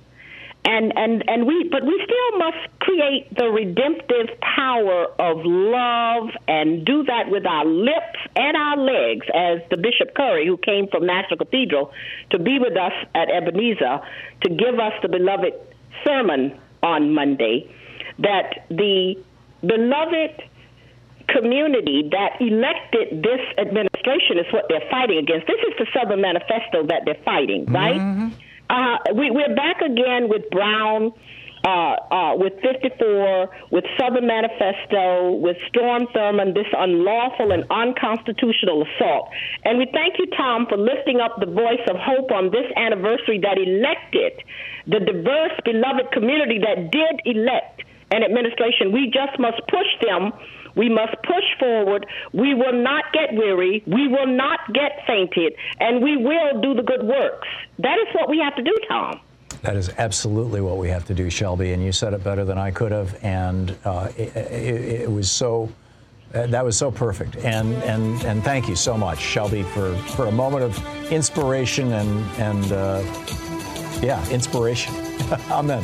And, and, and we, but we still must create the redemptive power of love and do that with our lips and our legs, as the Bishop Curry, who came from National Cathedral to be with us at Ebenezer, to give us the beloved sermon on Monday, that the beloved community that elected this administration is what they're fighting against. This is the Southern Manifesto that they're fighting, right? Mm-hmm. Uh, we, we're back again with Brown. Uh, uh, with 54, with Southern Manifesto, with Strom Thurmond, this unlawful and unconstitutional assault. And we thank you, Thom, for lifting up the voice of hope on this anniversary that elected the diverse, beloved community that did elect an administration. We just must push them we must push forward. We will not get weary. We will not get fainted. And we will do the good works. That is what we have to do, Thom. That is absolutely what we have to do, Shelby. And you said it better than I could have. And uh, it, it, it, was so. Uh, that was so perfect, and and and thank you so much, Shelby, for for a moment of inspiration and and uh, yeah, inspiration. Amen.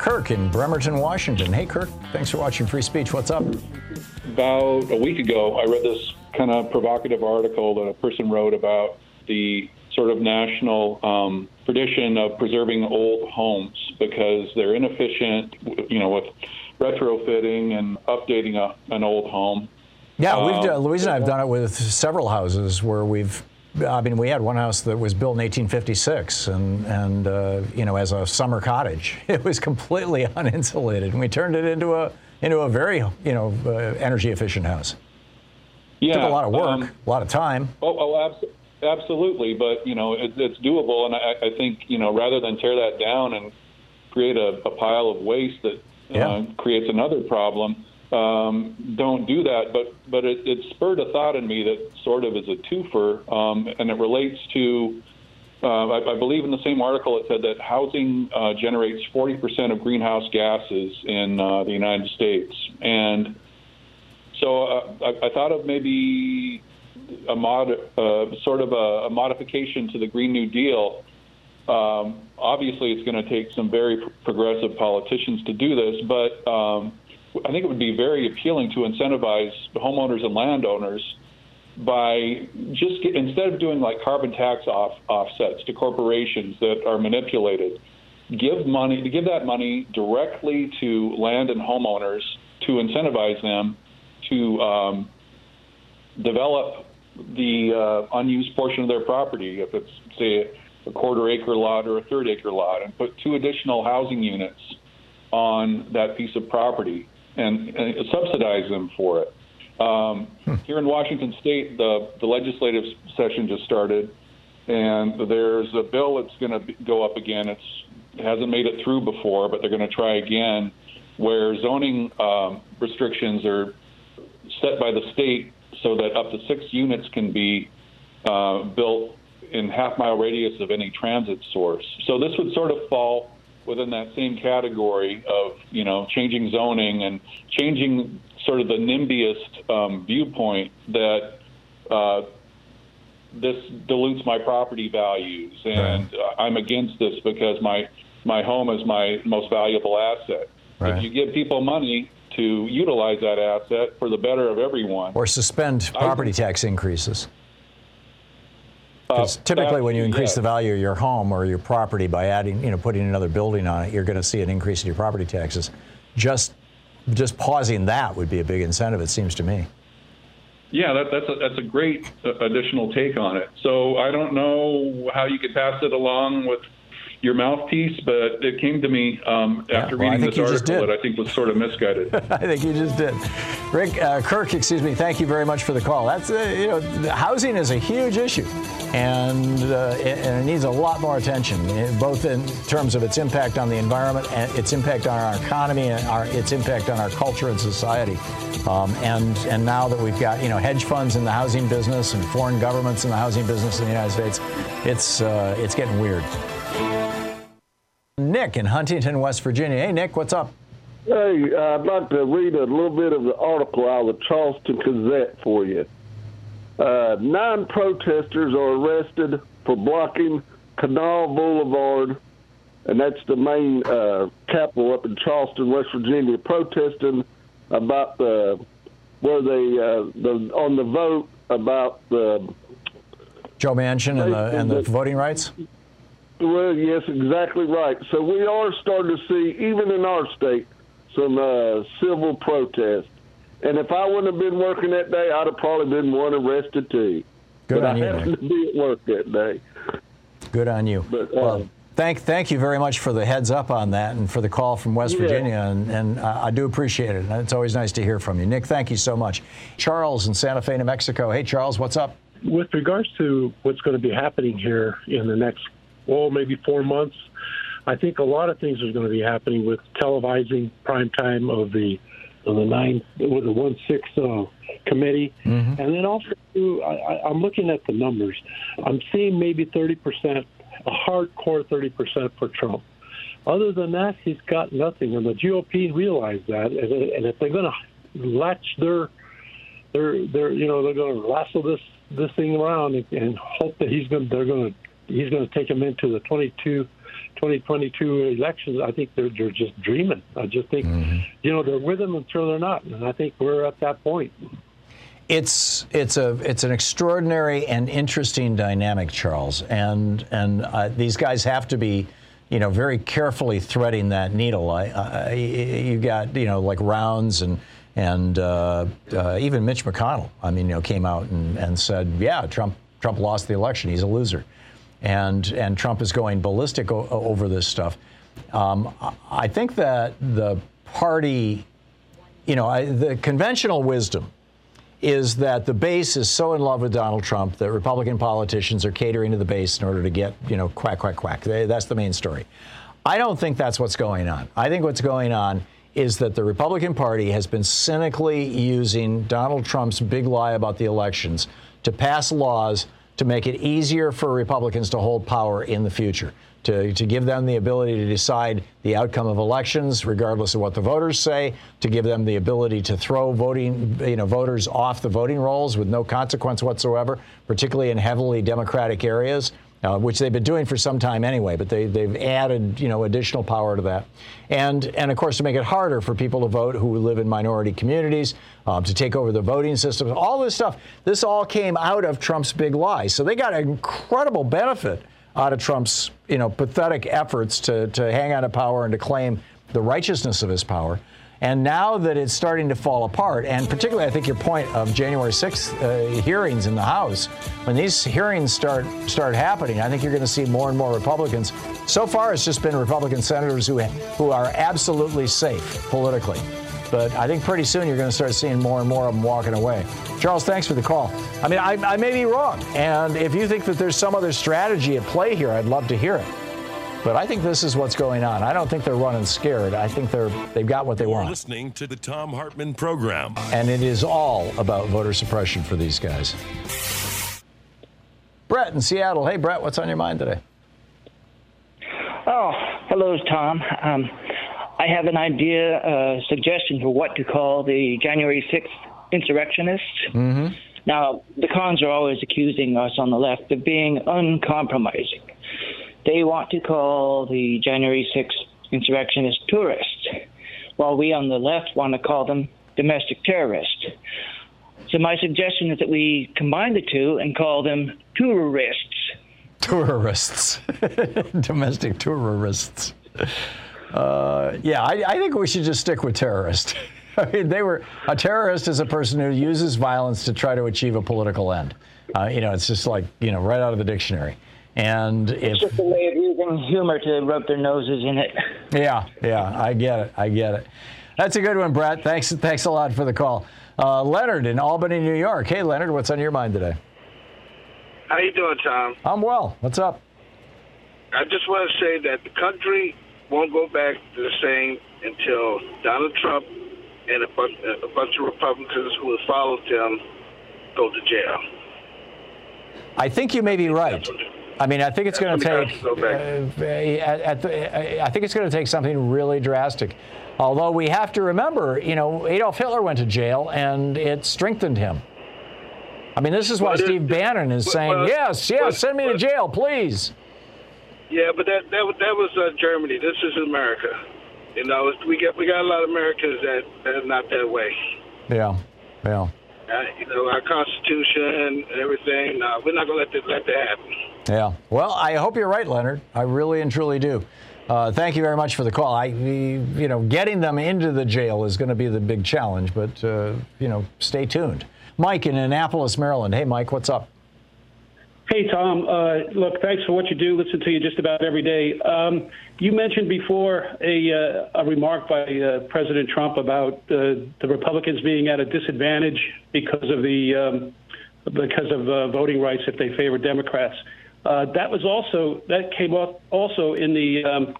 Kirk in Bremerton, Washington. Hey, Kirk, thanks for watching Free Speech. What's up? About a week ago, I read this kind of provocative article that a person wrote about the sort of national um, tradition of preserving old homes because they're inefficient, you know, with retrofitting and updating a, an old home. Yeah, we've done, Louise and I have done it with several houses where we've I mean, we had one house that was built in 1856, and and uh, you know, as a summer cottage, it was completely uninsulated, and we turned it into a into a very you know uh, energy efficient house. Yeah, it took a lot of work, um, a lot of time. Oh, oh abs- absolutely, but you know, it, it's doable, and I, I, think you know, rather than tear that down and create a, a pile of waste that yeah. uh, creates another problem um, don't do that. But but it, it, spurred a thought in me that sort of is a twofer, um, and it relates to. Uh, I, I, believe in the same article it said that housing uh, generates 40% of greenhouse gases in uh, the United States, and so uh, I, I, thought of maybe a mod, uh, sort of a, a, modification to the Green New Deal. Um, obviously, it's going to take some very progressive politicians to do this, but um, I think it would be very appealing to incentivize homeowners and landowners by just get, instead of doing like carbon tax off, offsets to corporations that are manipulated, give money to give that money directly to land and homeowners to incentivize them to um, develop the uh, unused portion of their property, if it's say a quarter acre lot or a third acre lot, and put two additional housing units on that piece of property and, and subsidize them for it. Um, Here in Washington State, the the legislative session just started, and there's a bill that's going to go up again. It's it hasn't made it through before, but they're going to try again, where zoning um, restrictions are set by the state so that up to six units can be uh, built in half mile radius of any transit source. So this would sort of fall within that same category of you know changing zoning and changing sort of the NIMBYist um, viewpoint that uh, this dilutes my property values and uh, I'm against this because my my home is my most valuable asset. Right. If you give people money to utilize that asset for the better of everyone, Or suspend property tax increases. Uh, Because typically, when you increase the value of your home or your property by adding, you know, putting another building on it, you're going to see an increase in your property taxes. Just, just pausing that would be a big incentive. It seems to me. Yeah, that, that's a, that's a great uh, additional take on it. So I don't know how you could pass it along with your mouthpiece, but it came to me um, after well, reading this article that I think was sort of misguided. I think you just did. Rick uh, Kirk, excuse me. Thank you very much for the call. That's uh, you know, housing is a huge issue, and uh, it, and it needs a lot more attention, eh, both in terms of its impact on the environment, and its impact on our economy, and our, its impact on our culture and society. Um, and and now that we've got you know hedge funds in the housing business and foreign governments in the housing business in the United States, it's uh, it's getting weird. Nick in Huntington, West Virginia. Hey, Nick, what's up? Hey, I'd like to read a little bit of the article out of the Charleston Gazette for you. Uh, nine protesters are arrested for blocking Canal Boulevard, and that's the main uh, capital up in Charleston, West Virginia, protesting about the where they uh, the on the vote about the Joe Manchin and the, and the voting rights? Well, yes, exactly right. So we are starting to see, even in our state, some uh, civil protest. And if I wouldn't have been working that day, I'd have probably been one arrested too. Good but on I you, happened Nick. to be at work that day. Good on you. But, uh, well, thank thank you very much for the heads up on that and for the call from West Yeah. Virginia, and, and uh, I do appreciate it. And it's always nice to hear from you, Nick. Thank you so much. Charles in Santa Fe, New Mexico. Hey, Charles, what's up? with regards to what's going to be happening here in the next, well, maybe four months, I think a lot of things are going to be happening with televising prime time of the of the nine, with the one six uh, committee, and then also too, I, I'm looking at the numbers. I'm seeing maybe thirty percent, a hardcore thirty percent for Trump. Other than that, he's got nothing, and the GOP realize that, and, and if they're going to latch their they're they're you know they're going to lasso this this thing around and, and hope that he's going they're going to he's going to take him into the 22 2022 elections. I think they're they're just dreaming. I just think you know they're with him until they're not, and I think we're at that point. It's it's a it's an extraordinary and interesting dynamic, Charles, and and uh, these guys have to be, you know, very carefully threading that needle. I, I, you got you know like rounds and and uh, uh, even Mitch McConnell. I mean, you know, came out and, and said, yeah, Trump Trump lost the election. He's a loser, and and Trump is going ballistic o- over this stuff. Um, I- think that the party, you know, I, the conventional wisdom is that the base is so in love with Donald Trump that Republican politicians are catering to the base in order to get, you know, quack, quack, quack. They, that's the main story. I don't think that's what's going on. I think what's going on is that the Republican Party has been cynically using Donald Trump's big lie about the elections to pass laws to make it easier for Republicans to hold power in the future, to, to give them the ability to decide the outcome of elections, regardless of what the voters say, to give them the ability to throw voting, you know, voters off the voting rolls with no consequence whatsoever, particularly in heavily Democratic areas. Uh, which they've been doing for some time anyway, but they, they've added, you know, additional power to that, and and of course to make it harder for people to vote who live in minority communities, um, to take over the voting systems, all this stuff. This all came out of Trump's big lie, so they got an incredible benefit out of Trump's, you know, pathetic efforts to to hang on to power and to claim the righteousness of his power. And now that it's starting to fall apart, and particularly I think your point of January 6th uh, hearings in the House, when these hearings start start happening, I think you're going to see more and more Republicans. So far, it's just been Republican senators who who are absolutely safe politically. But I think pretty soon you're going to start seeing more and more of them walking away. Charles, thanks for the call. I mean, I, I may be wrong. And if you think that there's some other strategy at play here, I'd love to hear it. But I think this is what's going on. I don't think they're running scared. I think they're they've got what they You're want. listening to the Thom Hartmann program. And it is all about voter suppression for these guys. Brett in Seattle. Hey, Brett, what's on your mind today? Oh, hello, Thom. Um, I have an idea, a suggestion for what to call the January 6th insurrectionists. Mm-hmm. Now, the cons are always accusing us on the left of being uncompromising. They want to call the January 6th insurrectionists tourists, while we on the left want to call them domestic terrorists. So, my suggestion is that we combine the two and call them tourists. Tourists, domestic tourists. Uh, yeah, I, I think we should just stick with terrorists. I mean, they were a terrorist is a person who uses violence to try to achieve a political end. Uh, you know, it's just like you know, right out of the dictionary. And if It's just a way of using humor to rub their noses in it. Yeah, yeah, I get it. I get it. That's a good one, Brett. Thanks, thanks a lot for the call. Uh, Leonard in Albany, New York. Hey, Leonard, what's on your mind today? How you doing, Thom? I'm well. What's up? I just want to say that the country won't go back to the same until Donald Trump and a bunch, a bunch of Republicans who have followed him go to jail. I think you may be right. I mean, I think it's going to take. what Uh, at, at the, I think it's going to take something really drastic. Although we have to remember, you know, Adolf Hitler went to jail, and it strengthened him. I mean, this is why Well, Steve Bannon is well, saying, well, "Yes, yes, send me to jail, please." Yeah, but that that, was- that was uh, Germany. This is America. You know, we got we got a lot of Americans that that are not that way. Yeah, yeah. Uh, you know, our Constitution and everything. No, we're not gonna let that let that happen. Yeah. Well, I hope you're right, Leonard. I really and truly do. Uh, thank you very much for the call. I, you know, getting them into the jail is going to be the big challenge, but uh, you know, stay tuned. Mike in Annapolis, Maryland. Hey, Mike, what's up? Hey, Thom. Uh, look, thanks for what you do. Listen to you just about every day. Um, you mentioned before a, uh, a remark by uh, President Trump about uh, the Republicans being at a disadvantage because of the um, because of uh, voting rights if they favor Democrats. Uh, that was also that came up also in the um,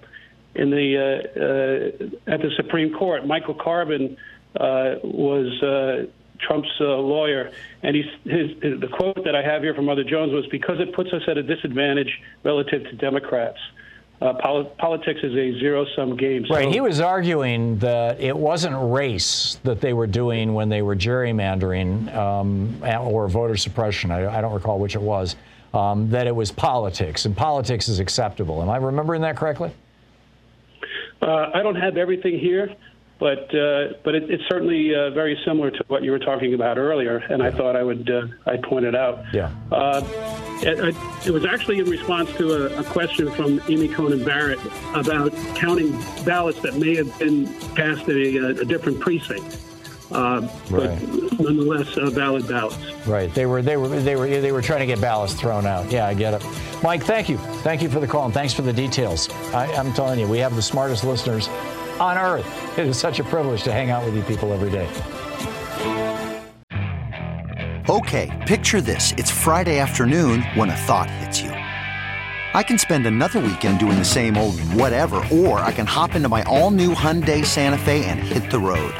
in the uh, at the Supreme Court. Michael Carvin was Trump's lawyer, and he's, his, the quote that I have here from Mother Jones was because it puts us at a disadvantage relative to Democrats. Uh, poli- politics is a zero-sum game. Right. He was arguing that it wasn't race that they were doing when they were gerrymandering um, or voter suppression. I, I don't recall which it was. Um, that it was politics, and politics is acceptable. Am I remembering that correctly? Uh, I don't have everything here, but uh, but it, it's certainly uh, very similar to what you were talking about earlier, and I thought I would uh, I'd point it out. Yeah. Uh, it, it was actually in response to a, a question from Amy Coney Barrett about counting ballots that may have been cast at a, a different precinct, uh, but nonetheless uh, valid ballots. Right. They were they were they were they were trying to get ballots thrown out. Yeah, I get it. Mike, thank you. Thank you for the call and thanks for the details. I, I'm telling you, we have the smartest listeners on earth. It is such a privilege to hang out with you people every day. Okay, picture this. It's Friday afternoon when a thought hits you. I can spend another weekend doing the same old whatever, or I can hop into my all new Hyundai Santa Fe and hit the road.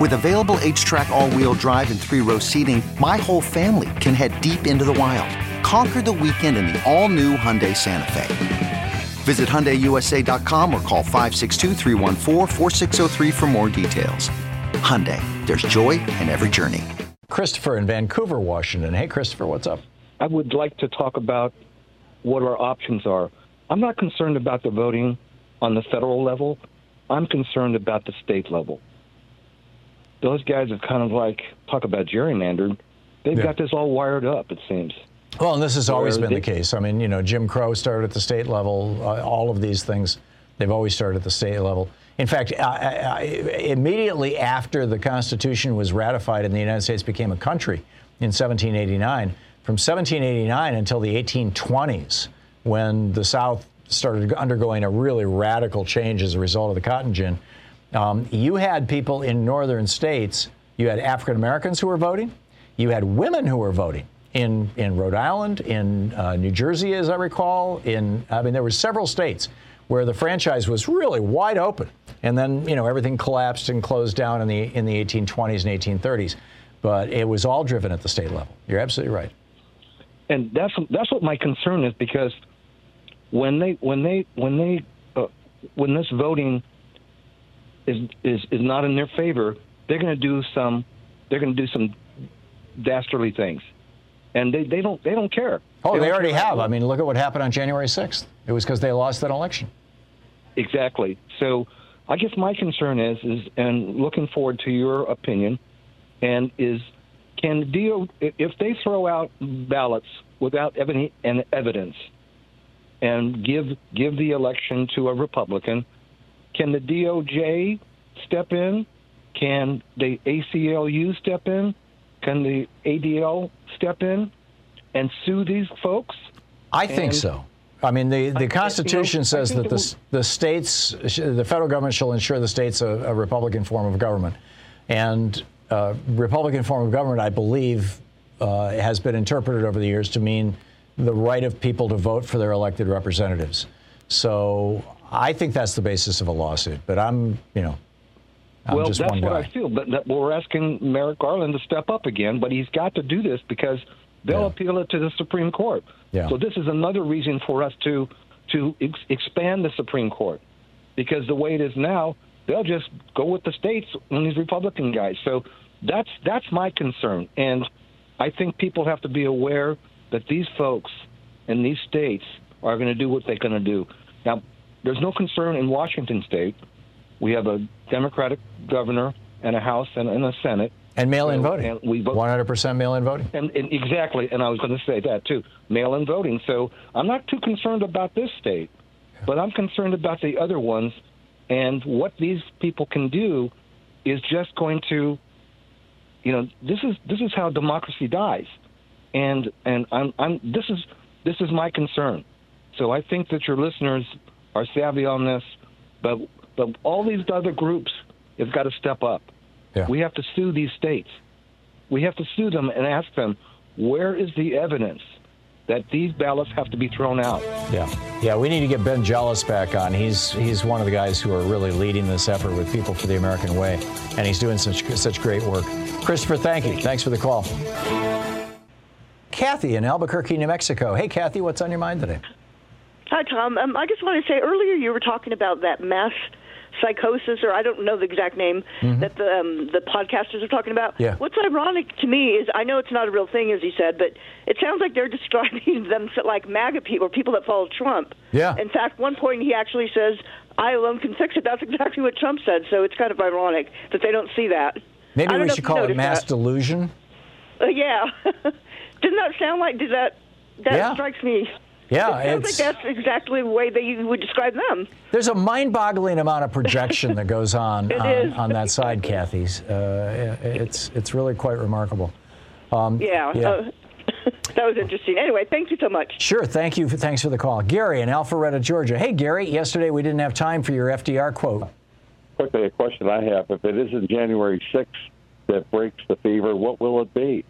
With available HTRAC, all wheel drive, and three row seating, my whole family can head deep into the wild. Conquer the weekend in the all new Hyundai Santa Fe. Visit HyundaiUSA.com or call 562-314-4603 for more details. Hyundai, there's joy in every journey. Christopher in Vancouver, Washington. Hey, Christopher, what's up? I would like to talk about what our options are. I'm not concerned about the voting on the federal level. I'm concerned about the state level. Those guys have kind of like talk about gerrymandered. They've got this all wired up. It seems. Well, and this has always been the case. I mean, you know, Jim Crow started at the state level. Uh, all of these things, they've always started at the state level. In fact, uh, uh, immediately after the Constitution was ratified and the United States became a country in 1789, from 1789 until the 1820s, when the South started undergoing a really radical change as a result of the cotton gin, um, you had people in northern states, you had African Americans who were voting, you had women who were voting in, in Rhode Island, in uh, New Jersey, as I recall. In I mean, there were several states where the franchise was really wide open, and then you know everything collapsed and closed down in the in the 1820s and 1830s. But it was all driven at the state level. You're absolutely right. And that's that's what my concern is because when they when they when they uh, when this voting is is is not in their favor, they're going to do some they're going to do some dastardly things, and they, they don't they don't care. Oh, they, don't already have. I mean, look at what happened on January 6th. It was because they lost that election. Exactly. So I guess my concern is is and looking forward to your opinion, and is can the deal if they throw out ballots without evi- and evidence and give give the election to a Republican, can the DOJ step in? Can the ACLU step in? Can the ADL step in and sue these folks? I think And- so. I mean, the, the Constitution you know, says that the, the states, the federal government shall ensure the states a, a Republican form of government. And uh, Republican form of government, I believe, uh, has been interpreted over the years to mean the right of people to vote for their elected representatives. So I think that's the basis of a lawsuit. But I'm, you know, I'm well, that's what guy. I feel. But that, we're asking Merrick Garland to step up again, but he's got to do this because they'll appeal it to the Supreme Court. Yeah. So this is another reason for us to to ex- expand the Supreme Court, because the way it is now, they'll just go with the states and these Republican guys. So that's that's my concern, and I think people have to be aware that these folks in these states are going to do what they're going to do. Now, there's no concern in Washington State. We have a Democratic governor and a House and, and a Senate. And mail-in So- voting. and we vote 100% mail-in voting. and, and exactly, and I was going to say that too, mail-in voting. So I'm not too concerned about this state, but I'm concerned about the other ones, and what these people can do is just going to, you know, this is this is how democracy dies, and and I'm, I'm this is this is my concern. So I think that your listeners are savvy on this, but but all these other groups have got to step up. Yeah. We have to sue these states. We have to sue them and ask them, where is the evidence that these ballots have to be thrown out? Yeah, yeah. We need to get Ben Jealous back on. He's he's one of the guys who are really leading this effort with People for the American Way, and he's doing such such great work. Christopher, thank you. Thanks for the call. Kathy in Albuquerque, New Mexico. Hey, Kathy, what's on your mind today? Hi, Thom. Um, I just want to say earlier you were talking about that mass psychosis, or I don't know the exact name Mhm. that the um, the podcasters are talking about. Yeah. What's ironic to me is I know it's not a real thing, as he said, but it sounds like they're describing them like MAGA people or people that follow Trump. Yeah. In fact, one point he actually says, "I alone can fix it." That's exactly what Trump said. So it's kind of ironic that they don't see that. Maybe we should call it mass that. delusion. Uh, yeah. Doesn't that sound like? Does that that Yeah. strikes me? Yeah, it sounds it's- like that's exactly the way that you would describe them. There's a mind-boggling amount of projection that goes on on, on that side, Kathy's. Uh, it's it's really quite remarkable. Um, Yeah. Uh, that was interesting. Anyway, thank you so much. Sure. Thank you. For, thanks for the call. Gary in Alpharetta, Georgia. Hey, Gary. Yesterday we didn't have time for your FDR quote. quickly a question I have. If it isn't January 6th that breaks the fever, what will it be?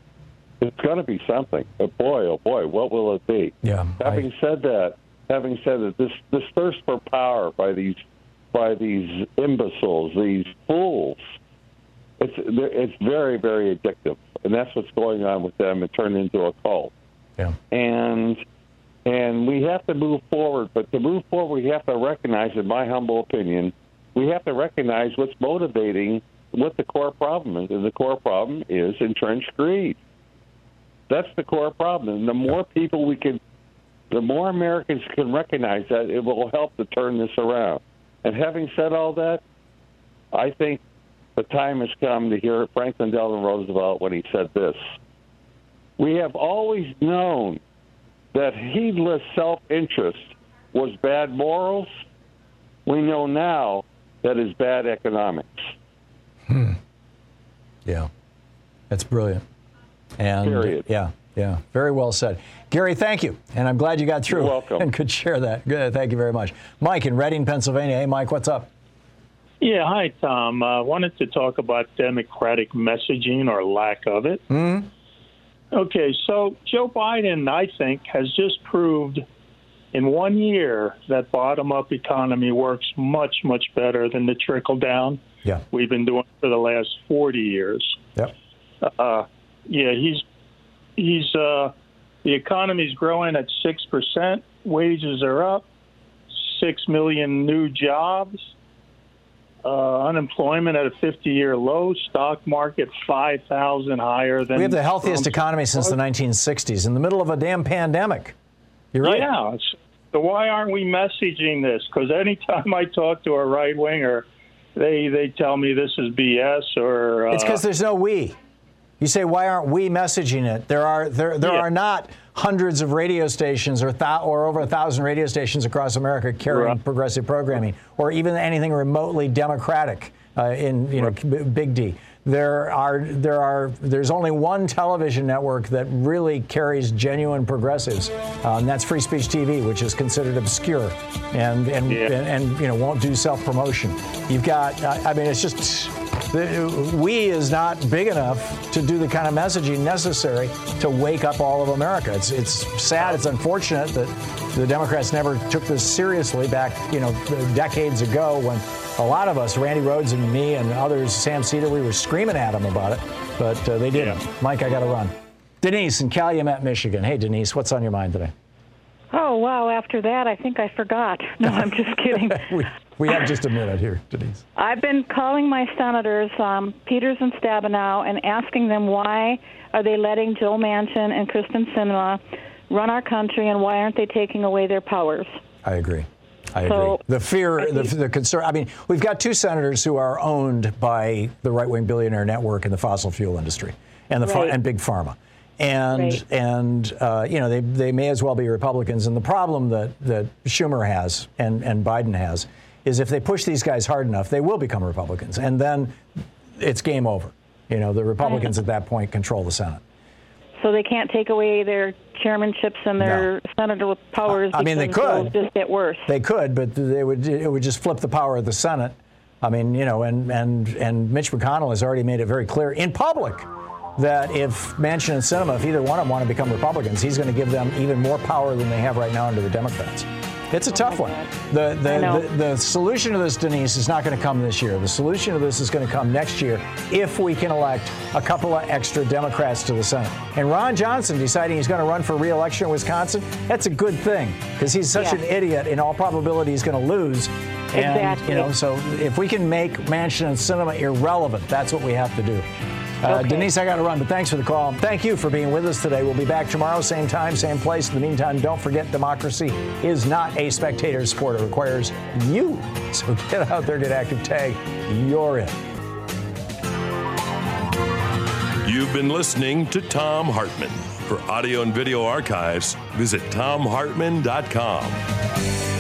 It's going to be something. But boy, oh boy, what will it be? Yeah. Having said that, having said that, this this thirst for power by these by these imbeciles, these fools, it's it's very very addictive, and that's what's going on with them. It turned into a cult. Yeah. And and we have to move forward. But to move forward, we have to recognize, in my humble opinion, we have to recognize what's motivating what the core problem is. And the core problem is entrenched greed. That's the core problem. And the more people we can, the more Americans can recognize that, it will help to turn this around. And having said all that, I think the time has come to hear Franklin Delano Roosevelt when he said this. We have always known that heedless self interest was bad morals. We know now that is bad economics. Hmm. Yeah, that's brilliant. And Period. yeah, yeah, very well said, Gary. Thank you, and I'm glad you got through You're welcome. and could share that. Good, thank you very much, Mike in Reading, Pennsylvania. Hey, Mike, what's up? Yeah, hi, Thom. I uh, wanted to talk about Democratic messaging or lack of it. Mm-hmm. Okay, so Joe Biden, I think, has just proved in one year that bottom up economy works much, much better than the trickle down yeah. we've been doing for the last 40 years. Yep. Uh, yeah, he's he's uh, the economy's growing at six percent. Wages are up. Six million new jobs. Uh, unemployment at a 50-year low. Stock market 5,000 higher than. We have the healthiest Trump's- economy since the 1960s, in the middle of a damn pandemic. You're right. Yeah. So why aren't we messaging this? Because anytime I talk to a right winger, they they tell me this is BS or. Uh, It's because there's no we. You say, why aren't we messaging it? There are there there Yeah. are not hundreds of radio stations or thou, or over a thousand radio stations across America carrying Right. progressive programming or even anything remotely democratic uh, in you know b- big D. There are there are there's only one television network that really carries genuine progressives, uh, and that's Free Speech TV, which is considered obscure and and Yeah. and, and you know won't do self promotion. You've got uh, I mean it's just the, we is not big enough to do the kind of messaging necessary to wake up all of America. It's it's sad. It's unfortunate that the Democrats never took this seriously back you know decades ago when a lot of us, Randi Rhodes and me and others, Sam Seder, we were screaming at them about it, but uh, they didn't. Mike, I got to run. Denise in Calumet, Michigan. Hey, Denise, what's on your mind today? Oh, wow. After that, I think I forgot. No, I'm just kidding. we, we have just a minute here, Denise. I've been calling my senators, um, Peters and Stabenow, and asking them why are they letting Joe Manchin and Kyrsten Sinema run our country, and why aren't they taking away their powers? I agree. I So- agree. The fear, the, the concern. I mean, we've got two senators who are owned by the right-wing billionaire network and the fossil fuel industry, and the Right. and big pharma, and Right. and uh, you know they they may as well be Republicans. And the problem that that Schumer has and and Biden has is if they push these guys hard enough, they will become Republicans, and then it's game over. You know, the Republicans at that point control the Senate. So they can't take away their chairmanships and their senator powers. I mean, they could. just get worse. They could, but they would. It would just flip the power of the Senate. I mean, you know, and and and Mitch McConnell has already made it very clear in public that if Manchin and Sinema, if either one of them want to become Republicans, he's going to give them even more power than they have right now under the Democrats. It's a tough one. The the, the the solution to this, Denise, is not going to come this year. The solution to this is going to come next year if we can elect a couple of extra Democrats to the Senate. And Ron Johnson deciding he's going to run for re-election in Wisconsin, that's a good thing because he's such Yeah. an idiot. In all probability, he's going to lose. And, Exactly. you know, so if we can make Manchin and Sinema irrelevant, that's what we have to do. Uh, Okay. Denise, I got to run, but thanks for the call. Thank you for being with us today. We'll be back tomorrow, same time, same place. In the meantime, don't forget democracy is not a spectator sport. It requires you. So get out there, get active, tag. You're it. You've been listening to Thom Hartmann. For audio and video archives, visit thomhartmann.com.